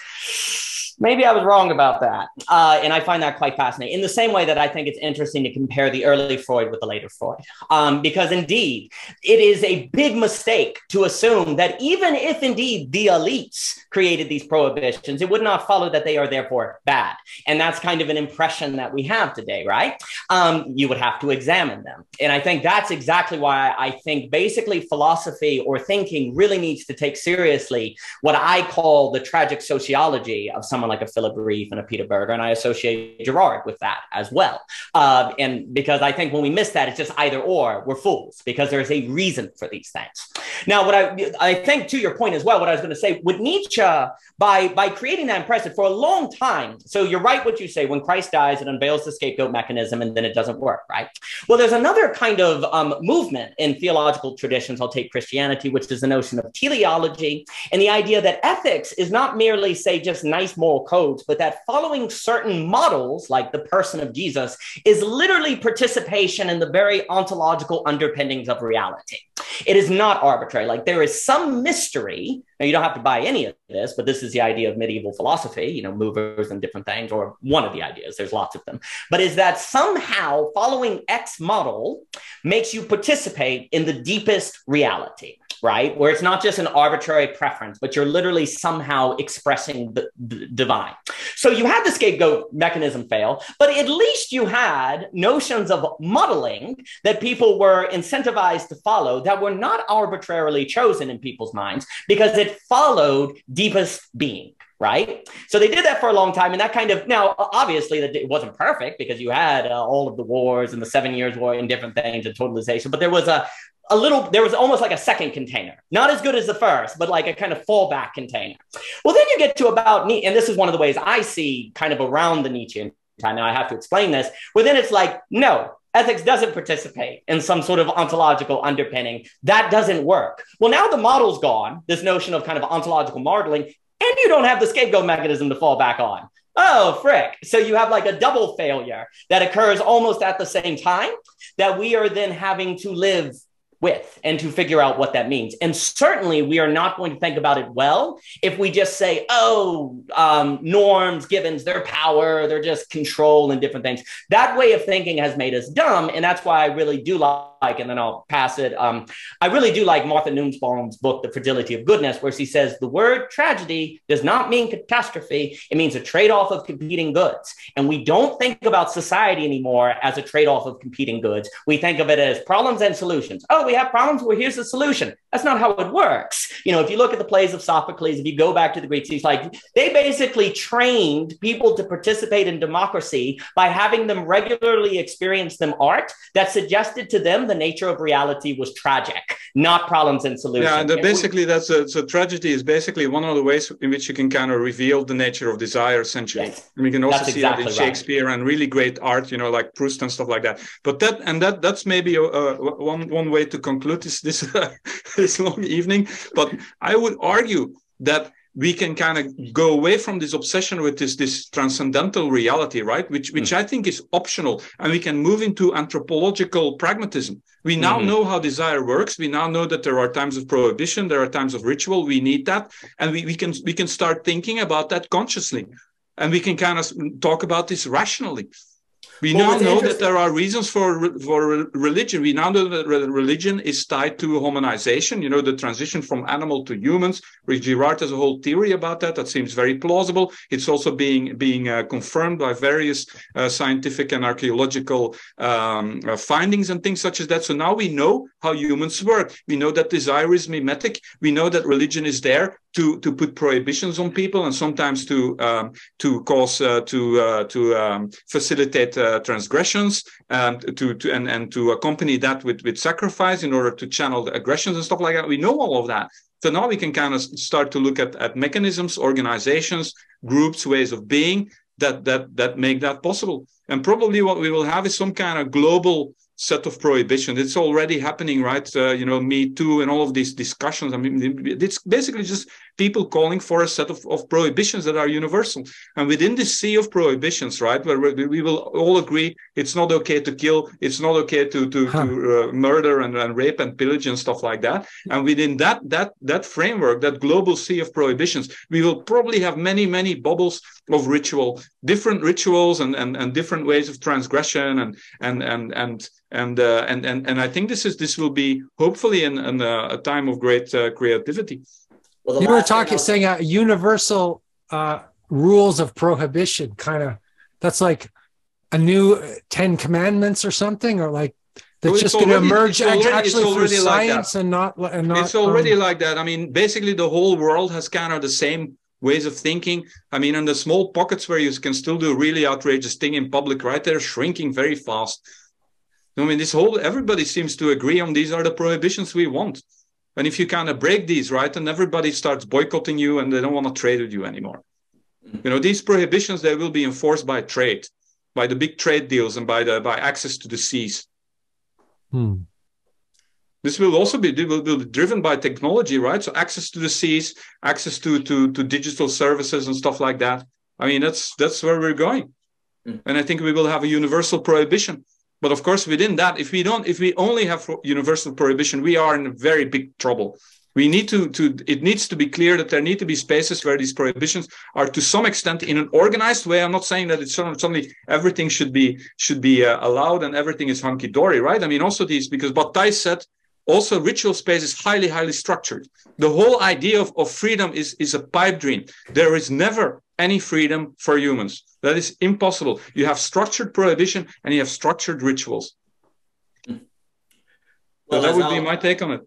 maybe I was wrong about that. Uh, and I find that quite fascinating. In the same way that I think it's interesting to compare the early Freud with the later Freud, um, because indeed, it is a big mistake to assume that even if indeed the elites created these prohibitions, it would not follow that they are therefore bad. And that's kind of an impression that we have today, right? Um, you would have to examine them. And I think that's exactly why I think basically philosophy or thinking really needs to take seriously what I call the tragic sociology of someone like a Philip Rieff and a Peter Berger. And I associate Girard with that as well. Uh, and because I think when we miss that, it's just either or, we're fools because there's a reason for these things. Now, what I I think to your point as well, what I was going to say with Nietzsche, by by creating that impressive for a long time. So you're right what you say. When Christ dies, it unveils the scapegoat mechanism, and then it doesn't work, right? Well, there's another kind of um, movement in theological traditions. I'll take Christianity, which is the notion of teleology, and the idea that ethics is not merely say just nice moral codes, but that following certain models, like the person of Jesus, is literally participation in the very ontological underpinnings of reality. It is not arbitrary. Like there is some mystery. Now, you don't have to buy any of this, but this is the idea of medieval philosophy, you know, movers and different things, or one of the ideas. There's lots of them. But is that somehow following X model makes you participate in the deepest reality right? Where it's not just an arbitrary preference, but you're literally somehow expressing the, the, divine. So you had the scapegoat mechanism fail, but at least you had notions of modeling that people were incentivized to follow that were not arbitrarily chosen in people's minds because it followed deepest being right? So they did that for a long time, and that kind of now obviously that it wasn't perfect because you had uh, all of the wars and the Seven Years' War and different things and totalization, but there was a a little there was almost like a second container. Not as good as the first but like a kind of fallback container. Well then you get to about and this is one of the ways i see kind of around the nietzschean time now i have to explain this well then it's like no ethics doesn't participate in some sort of ontological underpinning. That doesn't work. Well now the model's gone this notion of kind of ontological modeling and you don't have the scapegoat mechanism to fall back on oh frick so you have like a double failure that occurs almost at the same time that we are then having to live with and to figure out what that means. And certainly, we are not going to think about it well if we just say, oh, um, norms, givens, their power, they're just control and different things. That way of thinking has made us dumb. And that's why I really do like, and then I'll pass it. Um, I really do like Martha Nussbaum's book, The Fragility of Goodness, where she says the word tragedy does not mean catastrophe, it means a trade off of competing goods. And we don't think about society anymore as a trade off of competing goods. We think of it as problems and solutions. Oh, we have problems. Well, here's the solution. That's not how it works. You know, if you look at the plays of Sophocles, if you go back to the Greeks, he's like, they basically trained people to participate in democracy by having them regularly experience them art that suggested to them the nature of reality was tragic, not problems and solutions. Yeah, and basically, that's a, so tragedy is basically one of the ways in which you can kind of reveal the nature of desire, essentially. Yes. And we can also that's see exactly that in Shakespeare right. and really great art, you know, like Proust and stuff like that. But that, and that, that's maybe a, a, one, one way to conclude this this this long evening, but I would argue that we can kind of go away from this obsession with this this transcendental reality, right? Which which mm. I think is optional, and we can move into anthropological pragmatism. We now mm-hmm. know how desire works. We now know that there are times of prohibition, there are times of ritual. We need that, and we, we can we can start thinking about that consciously, and we can kind of talk about this rationally. We well, now know that there are reasons for for religion. We now know that religion is tied to hominization. You know, the transition from animal to humans. Rick Girard has a whole theory about that. That seems very plausible. It's also being being uh, confirmed by various uh, scientific and archaeological um, uh, findings and things such as that. So now we know how humans work. We know that desire is mimetic. We know that religion is there to to put prohibitions on people and sometimes to um, to cause uh, to uh, to um, facilitate uh, transgressions and to, to and, and to accompany that with with sacrifice in order to channel the aggressions and stuff like that. We know all of that. So now we can kind of start to look at, at mechanisms, organizations, groups, ways of being that that that make that possible. And probably what we will have is some kind of global set of prohibitions. It's already happening, right? Uh, you know, Me Too and all of these discussions. I mean, it's basically just people calling for a set of, of prohibitions that are universal. And within the sea of prohibitions, right, where we, we will all agree it's not okay to kill, it's not okay to to, huh. to uh, murder and, and rape and pillage and stuff like that. And within that that that framework, that global sea of prohibitions, we will probably have many many bubbles of ritual, different rituals and and, and different ways of transgression and and and and and uh, and and and I think this is this will be hopefully in, in a, a time of great uh, creativity. Well, you were talking saying uh, universal uh, rules of prohibition, kind of. That's like a new Ten Commandments or something, or like that's well, just going to emerge already, actually through science like and not and not. It's already um, like that. I mean, basically, the whole world has kind of the same ways of thinking. I mean, in the small pockets where you can still do really outrageous thing in public, right? They're shrinking very fast. I mean, this whole everybody seems to agree on these are the prohibitions we want. And if you kind of break these, right, and everybody starts boycotting you and they don't want to trade with you anymore. Mm-hmm. You know, these prohibitions they will be enforced by trade, by the big trade deals and by the by access to the seas. Hmm. This will also be, will be driven by technology, right? So access to the seas, access to, to, to digital services and stuff like that. I mean, that's that's where we're going. Mm. And I think we will have a universal prohibition. But of course, within that, if we don't, if we only have universal prohibition, we are in very big trouble. We need to, to it needs to be clear that there need to be spaces where these prohibitions are to some extent in an organized way. I'm not saying that it's suddenly everything should be should be uh, allowed and everything is hunky dory, right? I mean, also these because what Thijs said also ritual space is highly highly structured. The whole idea of, of freedom is is a pipe dream. There is never any freedom for humans. That is impossible. You have structured prohibition and you have structured rituals. Hmm. Well, so that would be my take on it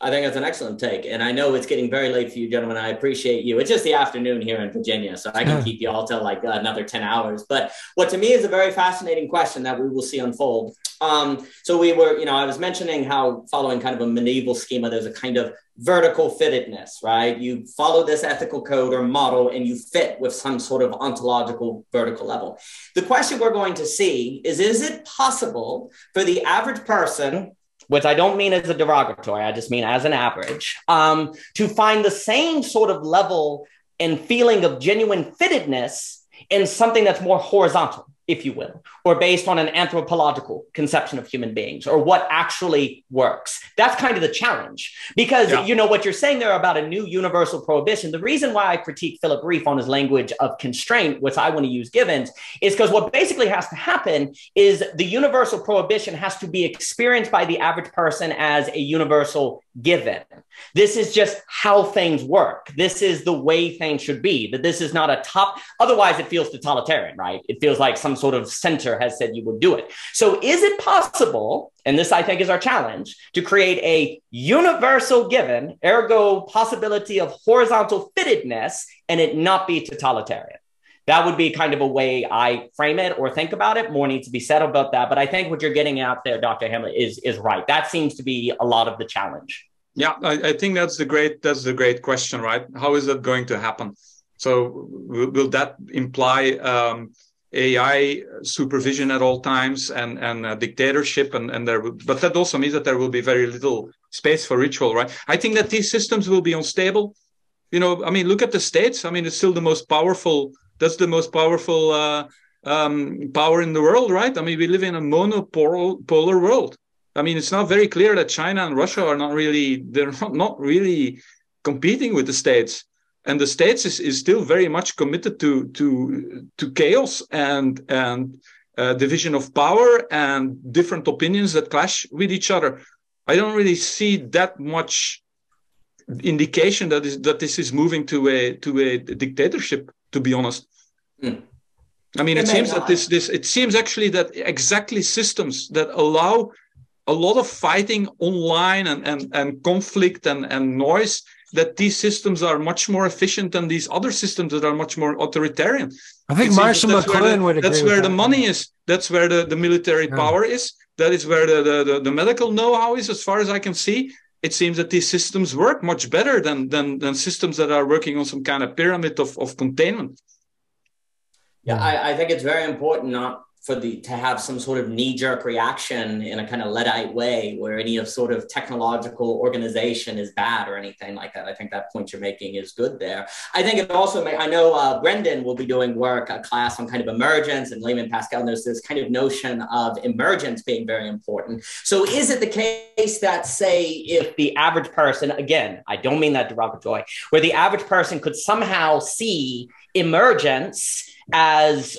I think that's an excellent take. And I know it's getting very late for you, gentlemen. I appreciate you. It's just the afternoon here in Virginia, so I can keep you all till like another 10 hours. But what to me is a very fascinating question that we will see unfold. Um, so we were, you know, I was mentioning how following kind of a medieval schema, there's a kind of vertical fittedness, right? You follow this ethical code or model and you fit with some sort of ontological vertical level. The question we're going to see is Is it possible for the average person which I don't mean as a derogatory, I just mean as an average, um, to find the same sort of level and feeling of genuine fittedness in something that's more horizontal if you will, or based on an anthropological conception of human beings or what actually works. That's kind of the challenge because, yeah. you know, what you're saying there about a new universal prohibition. The reason why I critique Philip Rieff on his language of constraint, which I want to use givens, is because what basically has to happen is the universal prohibition has to be experienced by the average person as a universal given. This is just how things work. This is the way things should be. That this is not a top, otherwise, it feels totalitarian, right? It feels like some sort of center has said you would do it. So, is it possible, and this I think is our challenge, to create a universal given, ergo possibility of horizontal fittedness, and it not be totalitarian? That would be kind of a way I frame it or think about it. More needs to be said about that. But I think what you're getting out there, Dr. Hamelryck, is, is right. That seems to be a lot of the challenge. Yeah, I, I think that's the great that's the great question, right? How is that going to happen? So will, will that imply um, AI supervision at all times and and dictatorship and and there will, but that also means that there will be very little space for ritual, right? I think that these systems will be unstable. You know, I mean, look at the states. I mean, it's still the most powerful. That's the most powerful uh, um, power in the world, right? I mean, we live in a monopolar world. I mean, it's not very clear that China and Russia are not really they're not, not really competing with the states, and the states is, is still very much committed to to to chaos and and uh, division of power and different opinions that clash with each other. I don't really see that much indication that is that this is moving to a to a dictatorship. To be honest. Mm. I mean, it, it seems that this this it seems actually that exactly systems that allow a lot of fighting online and, and, and conflict and, and noise that these systems are much more efficient than these other systems that are much more authoritarian. I think Marshall McLuhan would agree. That's where the money is. That's where the, the military yeah. power is. That is where the, the, the, the medical know-how is, as far as I can see. It seems that these systems work much better than, than, than systems that are working on some kind of pyramid of, of containment. Yeah, I, I think it's very important not for the to have some sort of knee-jerk reaction in a kind of Luddite way where any of sort of technological organization is bad or anything like that. I think that point you're making is good there. I think it also may, I know uh, Brendan will be doing work, a class on kind of emergence and Layman Pascal knows this kind of notion of emergence being very important. So is it the case that say if the average person, again, I don't mean that derogatory, where the average person could somehow see emergence as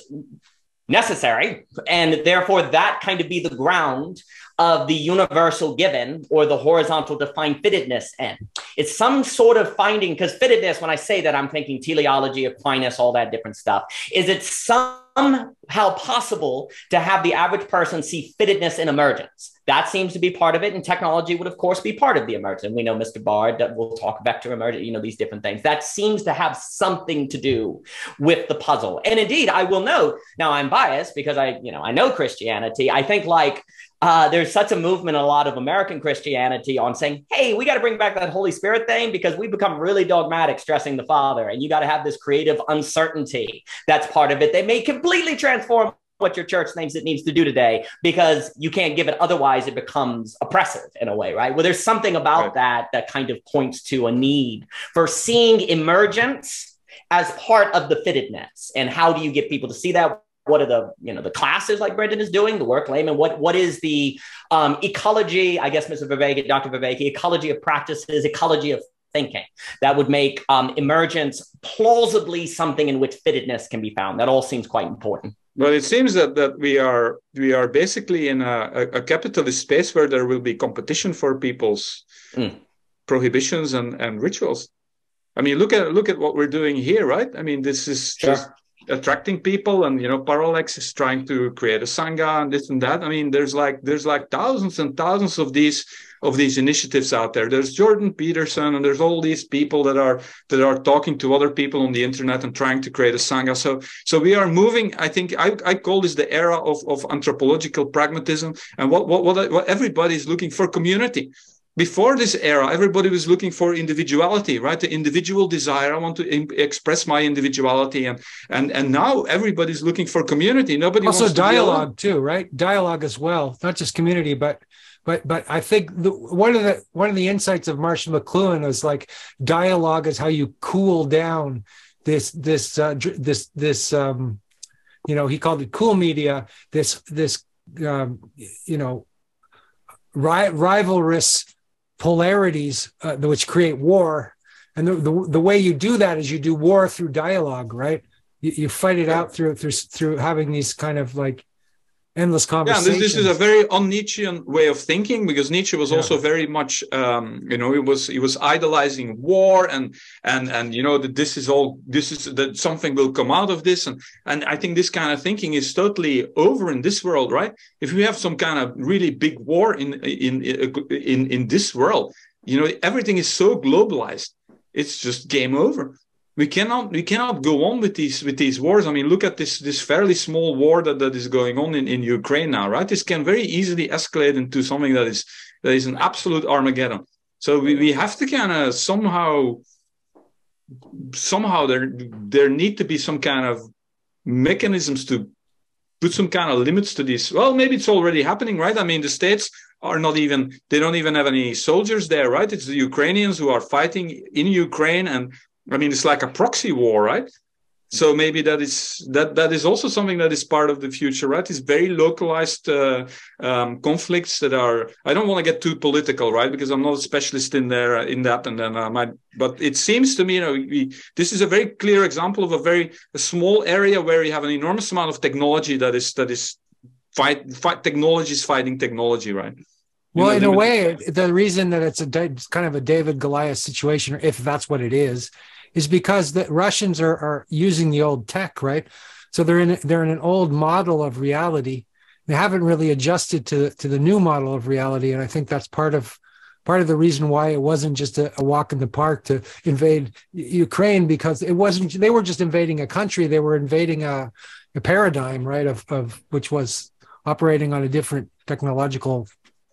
necessary. And therefore, that kind of be the ground of the universal given or the horizontal defined fittedness end. It's some sort of finding, because fittedness, when I say that, I'm thinking teleology, Aquinas, all that different stuff. Is it somehow possible to have the average person see fittedness in emergence? That seems to be part of it. And technology would, of course, be part of the emergence. We know Mr. Bard that we'll talk vector emergence, you know, these different things. That seems to have something to do with the puzzle. And indeed, I will note, now I'm biased because I, you know, I know Christianity. I think like uh, there's such a movement, in a lot of American Christianity on saying, hey, we got to bring back that Holy Spirit thing because we've become really dogmatic stressing the Father. And you got to have this creative uncertainty that's part of it. They may completely transform what your church thinks it needs to do today because you can't give it otherwise it becomes oppressive in a way right well there's something about right. that that kind of points to a need for seeing emergence as part of the fittedness and how do you get people to see that what are the you know the classes like Brendan is doing, the work layman? What what is the um, ecology? I guess Mr. Vervaeke, Dr. Vervaeke, ecology of practices, ecology of thinking that would make um, emergence plausibly something in which fittedness can be found. That all seems quite important. Well, it seems that that we are we are basically in a, a capitalist space where there will be competition for people's mm. prohibitions and, and rituals. I mean, look at look at what we're doing here, right? I mean, this is sure. just attracting people and you know parallax is trying to create a sangha and this and that i mean there's like there's like thousands and thousands of these of these initiatives out there. There's jordan peterson and there's all these people that are that are talking to other people on the internet and trying to create a sangha so so we are moving i think i, I call this the era of, of anthropological pragmatism. And what what what, what everybody is looking for community. Before this era everybody was looking for individuality right? The individual desire. I want to Im- express my individuality. And and and now everybody's looking for community. Nobody also dialogue to too right? Dialogue as well. Not just community but but but i think the, one of the one of the insights of marshall mcluhan was like dialogue is how you cool down this this uh, this this um you know he called it cool media this this um you know ri- rivalrous polarities uh, which create war. And the, the, the way you do that is you do war through dialogue, right? You, you fight it out through through through having these kind of like endless conversations. Yeah, this, this, is a very un-Nietzschean way of thinking because Nietzsche was yeah. also very much, um, you know, he was he was idolizing war and and and you know that this is all this is that something will come out of this and and I think this kind of thinking is totally over in this world, right? If we have some kind of really big war in in in in this world, you know, everything is so globalized, it's just game over we cannot we cannot go on with these with these wars. I mean, look at this this fairly small war that, that is going on in, in Ukraine now, right? This can very easily escalate into something that is that is an absolute Armageddon. So we, we have to kind of somehow somehow there there need to be some kind of mechanisms to put some kind of limits to this. Well, maybe it's already happening, right? I mean, the states are not even they don't even have any soldiers there, right? It's the Ukrainians who are fighting in Ukraine and I mean, it's like a proxy war, right? So maybe that is that that is also something that is part of the future, right? It's very localized uh, um, conflicts that are. I don't want to get too political, right? Because I'm not a specialist in there uh, in that, and then I might. But it seems to me, you know, we, this is a very clear example of a very a small area where you have an enormous amount of technology that is that is fight fight technology is fighting technology, right? well, in a way, the reason that it's a kind of a David Goliath situation, if that's what it is, is because the Russians are, are using the old tech, right? So they're in they're in an old model of reality. They haven't really adjusted to to the new model of reality, and I think that's part of part of the reason why it wasn't just a, a, walk in the park to invade Ukraine because it wasn't they were just invading a country they were invading a, a paradigm right of, of which was operating on a different technological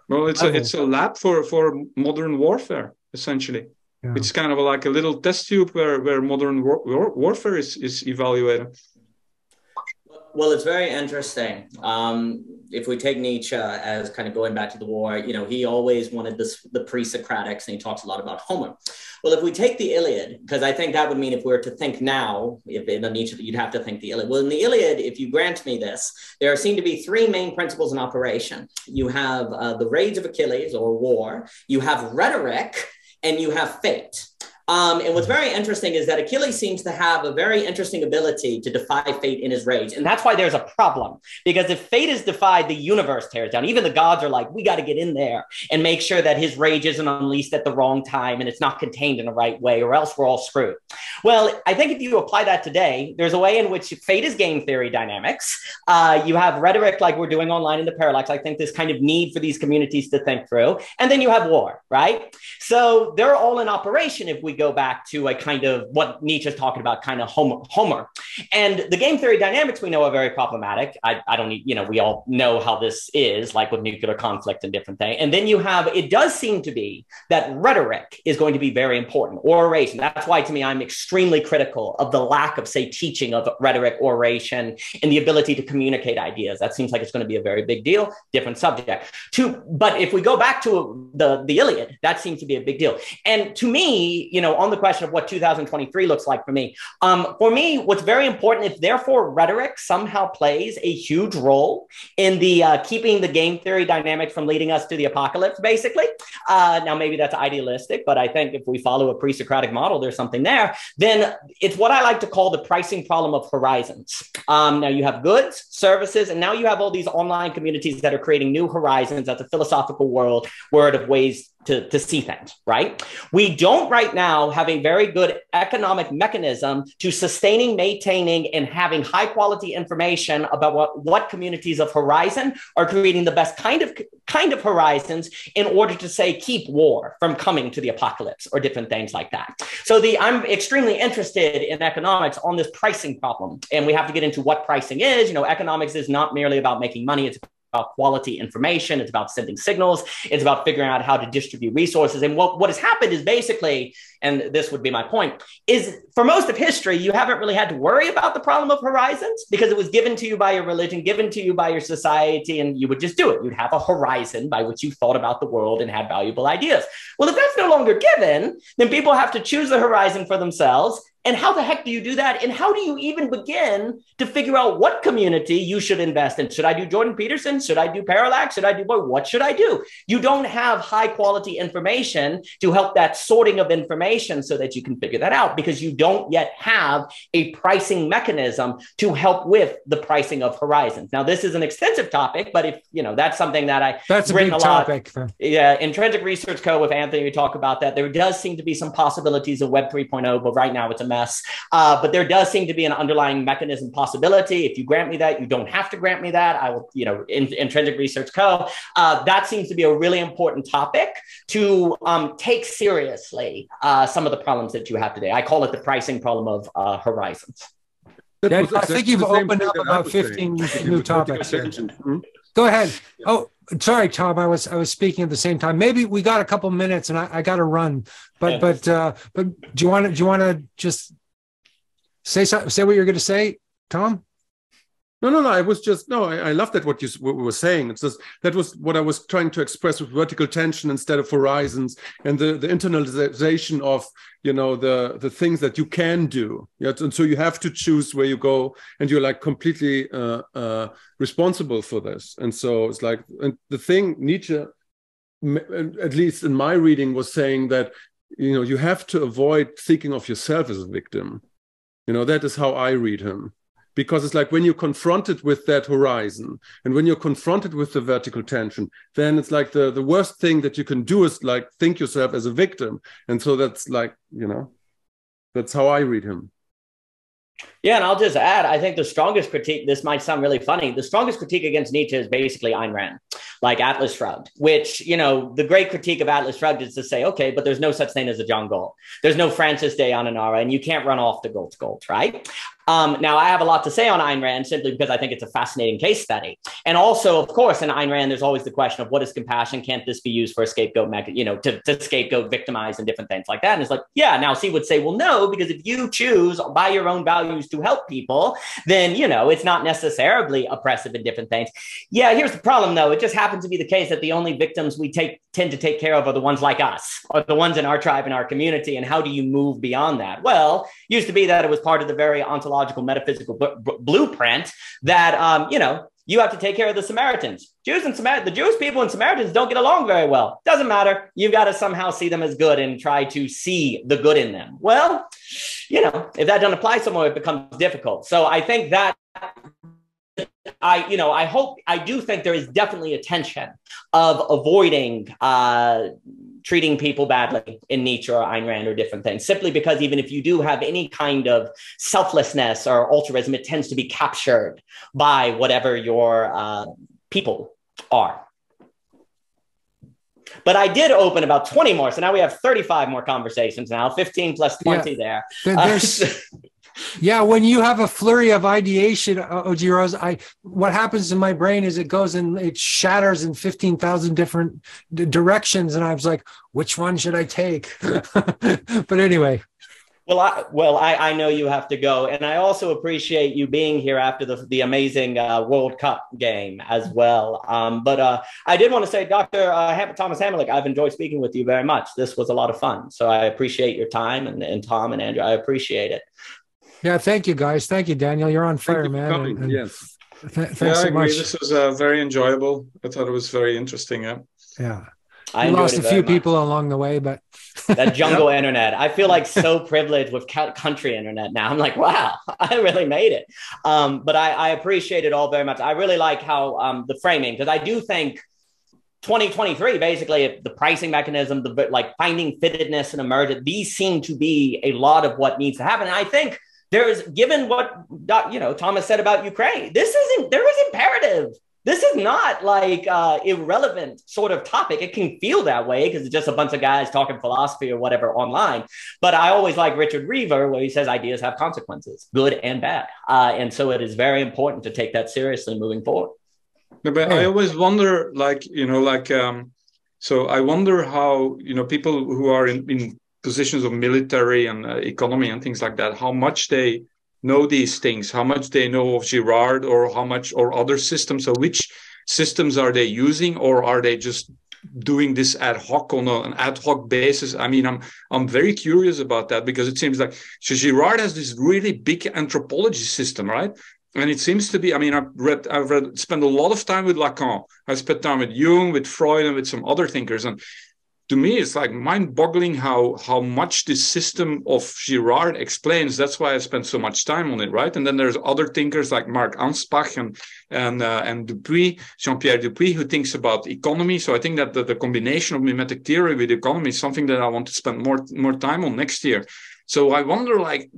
well it's level. a it's a lab for for modern warfare essentially yeah. It's kind of like a little test tube where, where modern war, war, warfare is, is evaluated. Well, it's very interesting. Um, if we take Nietzsche as kind of going back to the war, you know, he always wanted this the pre-Socratics, and he talks a lot about Homer. Well, if we take the Iliad, because I think that would mean if we were to think now, if in Nietzsche, you'd have to think the Iliad. Well, in the Iliad, if you grant me this, there seem to be three main principles in operation. You have uh, the rage of Achilles or war. You have rhetoric and you have fate. Um, and what's very interesting is that Achilles seems to have a very interesting ability to defy fate in his rage. And that's why there's a problem. Because if fate is defied, the universe tears down. Even the gods are like, we got to get in there and make sure that his rage isn't unleashed at the wrong time and it's not contained in the right way, or else we're all screwed. Well, I think if you apply that today, there's a way in which fate is game theory dynamics. Uh, you have rhetoric like we're doing online in the parallax. I think this kind of need for these communities to think through. And then you have war, right? So they're all in operation if we go back to a kind of what Nietzsche's talking about, kind of Homer. Homer. And the game theory dynamics we know are very problematic. I, I don't need, you know, we all know how this is, like with nuclear conflict and different things. And then you have, it does seem to be that rhetoric is going to be very important, oration. That's why to me, I'm extremely critical of the lack of, say, teaching of rhetoric, oration, and the ability to communicate ideas. That seems like it's going to be a very big deal, different subject. To, but if we go back to the, the Iliad, that seems to be a big deal. And to me, you know, on the question of what 2023 looks like for me, um, for me, what's very important is therefore rhetoric somehow plays a huge role in the uh, keeping the game theory dynamic from leading us to the apocalypse, basically. Uh, now, maybe that's idealistic, but I think if we follow a pre Socratic model, there's something there. Then it's what I like to call the pricing problem of horizons. Um, now, you have goods, services, and now you have all these online communities that are creating new horizons. That's a philosophical world, word of ways to, to see things, right? We don't right now have a very good economic mechanism to sustaining, maintaining, and having high quality information about what, what communities of horizon are creating the best kind of kind of horizons in order to say keep war from coming to the apocalypse or different things like that. So the I'm extremely interested in economics on this pricing problem. And we have to get into what pricing is. You know, economics is not merely about making money, it's about quality information. It's about sending signals. It's about figuring out how to distribute resources. And what, what has happened is basically, and this would be my point, is for most of history, you haven't really had to worry about the problem of horizons because it was given to you by your religion, given to you by your society, and you would just do it. You'd have a horizon by which you thought about the world and had valuable ideas. Well, if that's no longer given, then people have to choose the horizon for themselves and how the heck do you do that? And how do you even begin to figure out what community you should invest in? Should I do Jordan Peterson? Should I do Parallax? Should I do boy? What should I do? You don't have high quality information to help that sorting of information so that you can figure that out because you don't yet have a pricing mechanism to help with the pricing of horizons. Now, this is an extensive topic, but if you know that's something that I that's a big a topic. Yeah, Intrinsic Research Co. with Anthony, we talk about that. There does seem to be some possibilities of Web 3.0, but right now it's a mess. Uh, but there does seem to be an underlying mechanism possibility. If you grant me that, you don't have to grant me that. I will, you know, in, Intrinsic Research Co. Uh, that seems to be a really important topic to um, take seriously uh, some of the problems that you have today. I call it the pricing problem of uh, horizons. Yeah, I think you've opened up about 15 new topics. Hmm? Go ahead. Oh, sorry, Tom. I was I was speaking at the same time. Maybe we got a couple minutes, and I, I got to run. But but uh, but do you want to do you want to just say say what you're going to say, Tom? No, no, no. I was just no. I, I love that what you what were saying. It's just that was what I was trying to express with vertical tension instead of horizons and the the internalization of you know the the things that you can do. Yeah, and so you have to choose where you go, and you're like completely uh, uh, responsible for this. And so it's like and the thing Nietzsche, at least in my reading, was saying that you know you have to avoid thinking of yourself as a victim. You know that is how I read him because it's like when you're confronted with that horizon and when you're confronted with the vertical tension then it's like the the worst thing that you can do is like think yourself as a victim. And so that's like you know that's how i read him yeah, and I'll just add, I think the strongest critique, this might sound really funny, the strongest critique against Nietzsche is basically Ayn Rand, like Atlas Shrugged, which, you know, the great critique of Atlas Shrugged is to say, okay, but there's no such thing as a John Galt. There's no Francis d'Anconia, and you can't run off the Galt Galt, right? Um, now, I have a lot to say on Ayn Rand simply because I think it's a fascinating case study. And also, of course, in Ayn Rand, there's always the question of what is compassion? Can't this be used for a scapegoat, you know, to, to scapegoat, victimize, and different things like that? And it's like, yeah, now C would say, well, no, because if you choose by your own values to help people, then, you know, it's not necessarily oppressive and different things. Yeah, here's the problem, though. It just happens to be the case that the only victims we take tend to take care of are the ones like us, or the ones in our tribe and our community. And how do you move beyond that? Well, used to be that it was part of the very ontological metaphysical b- b- blueprint that, um, you know, you have to take care of the Samaritans. Jews and Samar- the Jewish people and Samaritans don't get along very well. Doesn't matter. You've got to somehow see them as good and try to see the good in them. Well, you know, if that doesn't apply somewhere, it becomes difficult. So I think that I, you know, I hope, I do think there is definitely a tension of avoiding uh, treating people badly in Nietzsche or Ayn Rand or different things, simply because even if you do have any kind of selflessness or altruism, it tends to be captured by whatever your uh, people are. But I did open about 20 more. So now we have 35 more conversations now, 15 plus 20 yeah. there. Uh, yeah, when you have a flurry of ideation, Rose, I what happens in my brain is it goes and it shatters in fifteen thousand different d- directions, and I was like, which one should I take? but anyway. Well, I, well, I, I know you have to go, and I also appreciate you being here after the the amazing uh, World Cup game as well. Um, but uh, I did want to say, Doctor uh, Thomas Hamelryck, I've enjoyed speaking with you very much. This was a lot of fun, so I appreciate your time, and, and Tom and Andrew, I appreciate it. Yeah, thank you guys. Thank you, Daniel. You're on fire, man. And, and yes. Th- thanks yeah, so much. This was uh, very enjoyable. I thought it was very interesting. Yeah. Yeah. I lost a few much. people along the way, but that jungle internet. I feel like so privileged with country internet now. I'm like, wow, I really made it. Um, but I, I, appreciate it all very much. I really like how um, the framing because I do think 2023 basically the pricing mechanism, the like finding fittedness and emergence. These seem to be a lot of what needs to happen. And I think there's given what you know Thomas said about Ukraine. This isn't there is imperative. This is not like uh, irrelevant sort of topic. It can feel that way because it's just a bunch of guys talking philosophy or whatever online. But I always like Richard Weaver where he says ideas have consequences, good and bad, uh, and so it is very important to take that seriously moving forward. but I always wonder, like you know, like um, so I wonder how you know people who are in, in positions of military and uh, economy and things like that, how much they know these things, how much they know of Girard or how much or other systems. So which systems are they using or are they just doing this ad hoc on an ad hoc basis? I mean, I'm I'm very curious about that because it seems like so Girard has this really big anthropology system, right? And it seems to be, I mean, I've read, I've read, spent a lot of time with Lacan. I spent time with Jung, with Freud, and with some other thinkers. And to me it's like mind-boggling how how much this system of Girard explains. That's why I spent so much time on it, right? And then there's other thinkers like Mark Anspach and and uh, and Dupuy, Jean-Pierre Dupuy, who thinks about economy. So I think that the, the combination of mimetic theory with economy is something that I want to spend more more time on next year. So I wonder, like,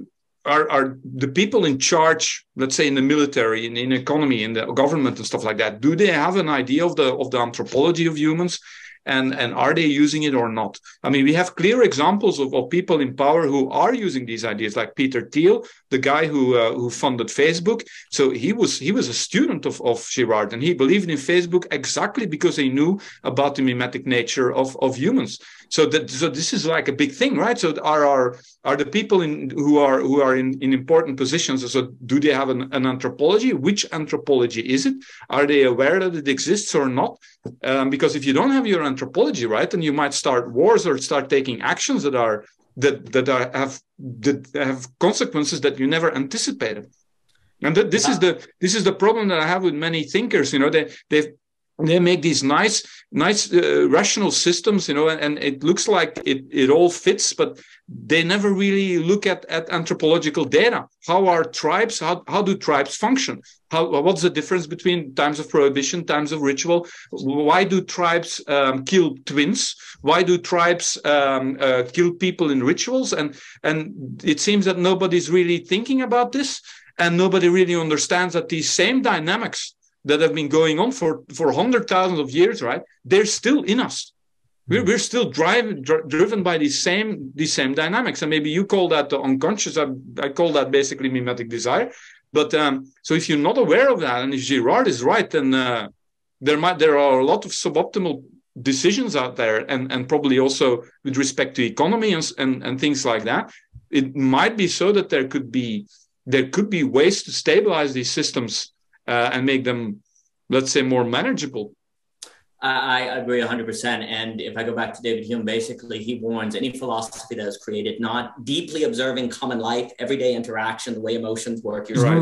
are, are the people in charge, let's say in the military, in, in economy, in the government and stuff like that, do they have an idea of the of the anthropology of humans? And and are they using it or not? I mean we have clear examples of, of people in power who are using these ideas like peter thiel the guy who uh, who funded facebook. So he was he was a student of, of girard and he believed in facebook exactly because he knew about the mimetic nature of of humans so that so this is like a big thing right? So are our are the people in who are who are in, in important positions so do they have an, an anthropology? Which anthropology is it? Are they aware that it exists or not? Um, because if you don't have your anthropology right then you might start wars or start taking actions that are that that are, have that have consequences that you never anticipated. And that this is the this is the problem that i have with many thinkers you know they they they make these nice nice uh, rational systems you know and, and, it looks like it, it all fits but they never really look at, at anthropological data. How are tribes how, how do tribes function? How what's the difference between times of prohibition times of ritual? Why do tribes um, kill twins? Why do tribes um, uh, kill people in rituals? And and it seems that nobody's really thinking about this and nobody really understands that these same dynamics that have been going on for for hundred thousands of years, right? They're still in us. We're, hmm. we're still driven dr- driven by these same these same dynamics, and maybe you call that the unconscious. I, I call that basically mimetic desire. But um, so if you're not aware of that, and if Girard is right, then uh, there might there are a lot of suboptimal decisions out there, and and probably also with respect to economy and and, and things like that. It might be so that there could be there could be ways to stabilize these systems uh, and make them, let's say, more manageable. I, I agree 100%. And if I go back to David Hume, basically, he warns any philosophy that is created not deeply observing common life, everyday interaction, the way emotions work. You're Right.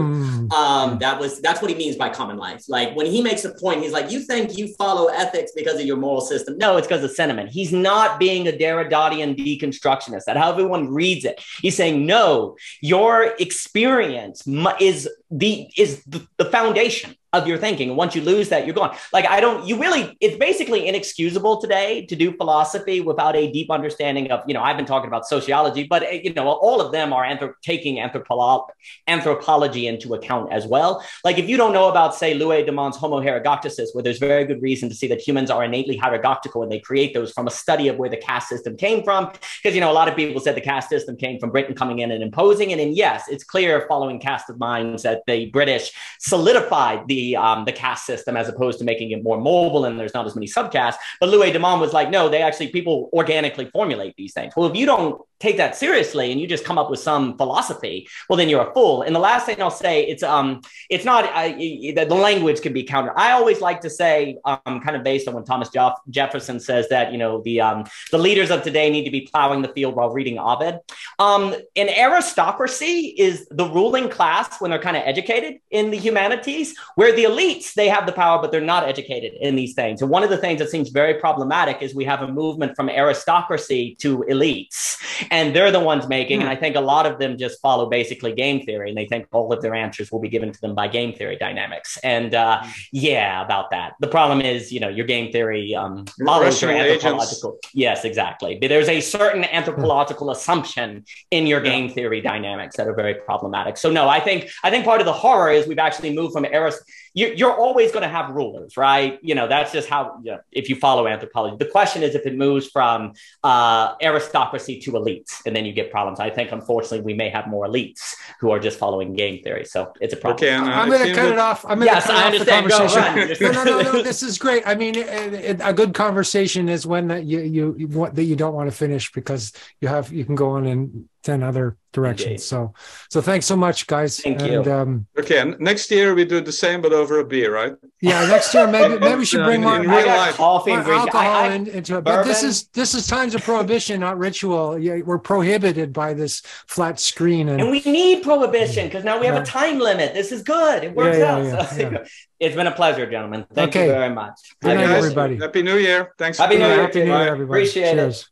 Um, that was that's what he means by common life. Like when he makes a point, he's like, "You think you follow ethics because of your moral system? No, it's because of sentiment. He's not being a Derridian deconstructionist. That how everyone reads it. He's saying no. Your experience is the is the foundation of your thinking. Once you lose that, you're gone. Like I don't. You really. It's basically inexcusable today to do philosophy without a deep understanding of. You know, I've been talking about sociology, but uh, you know, all of them are anthrop- taking anthropolo- anthropology into account as well. Like if you don't know about, say, Louis Dumont's Homo Hierarchicus, where there's very good reason to see that humans are innately hierarchical and they create those from a study of where the caste system came from. Because, you know, a lot of people said the caste system came from Britain coming in and imposing. It. And yes, it's clear following caste of minds that the British solidified the, um, the caste system as opposed to making it more mobile and there's not as many subcastes. But Louis Dumont was like, no, they actually, people organically formulate these things. Well, if you don't take that seriously and you just come up with some philosophy, well, then you're a fool. And the last thing I'll say, it's, um, it's not uh, the language can be countered. I always like to say, um, kind of based on when Thomas Jeff- Jefferson says that you know the um, the leaders of today need to be plowing the field while reading Ovid. Um, an aristocracy is the ruling class when they're kind of educated in the humanities, where the elites they have the power, but they're not educated in these things. And one of the things that seems very problematic is we have a movement from aristocracy to elites, and they're the ones making. And I think a lot of them just follow basically game theory, and they think all of their answers will be given to them by game theory dynamics. And uh, yeah, about that. The problem is, you know, your game theory um, models your Rational agents. anthropological. Yes, exactly. But there's a certain anthropological assumption in your game theory dynamics that are very problematic. So no, I think I think part of the horror is we've actually moved from arist you're, you're always going to have rulers, right? You know, that's just how, you know, if you follow anthropology. The question is if it moves from uh, aristocracy to elites, and then you get problems. I think, unfortunately, we may have more elites who are just following game theory. So it's a problem. Okay, I'm, I'm going to cut it off. I'm going to yes, cut I off understand. the conversation. no, no, no, no, This is great. I mean, it, it, a good conversation is when that you, you, you want, that you don't want to finish because you have, you can go on and 10 other directions. Indeed. So, so thanks so much, guys. Thank and, you. Um, okay, next year we do the same, but over a beer, right? Yeah, next year maybe maybe we should bring more, alcohol I, I, into it. But this is this is times of prohibition, not ritual. Yeah, we're prohibited by this flat screen, and, and we need prohibition because now we have yeah. a time limit. This is good. It works yeah, out. So. It's been a pleasure, gentlemen. Thank okay. you very much. Good night, everybody. Happy New Year. Thanks. Happy New Year. Happy New Year, everybody. Appreciate Cheers. it.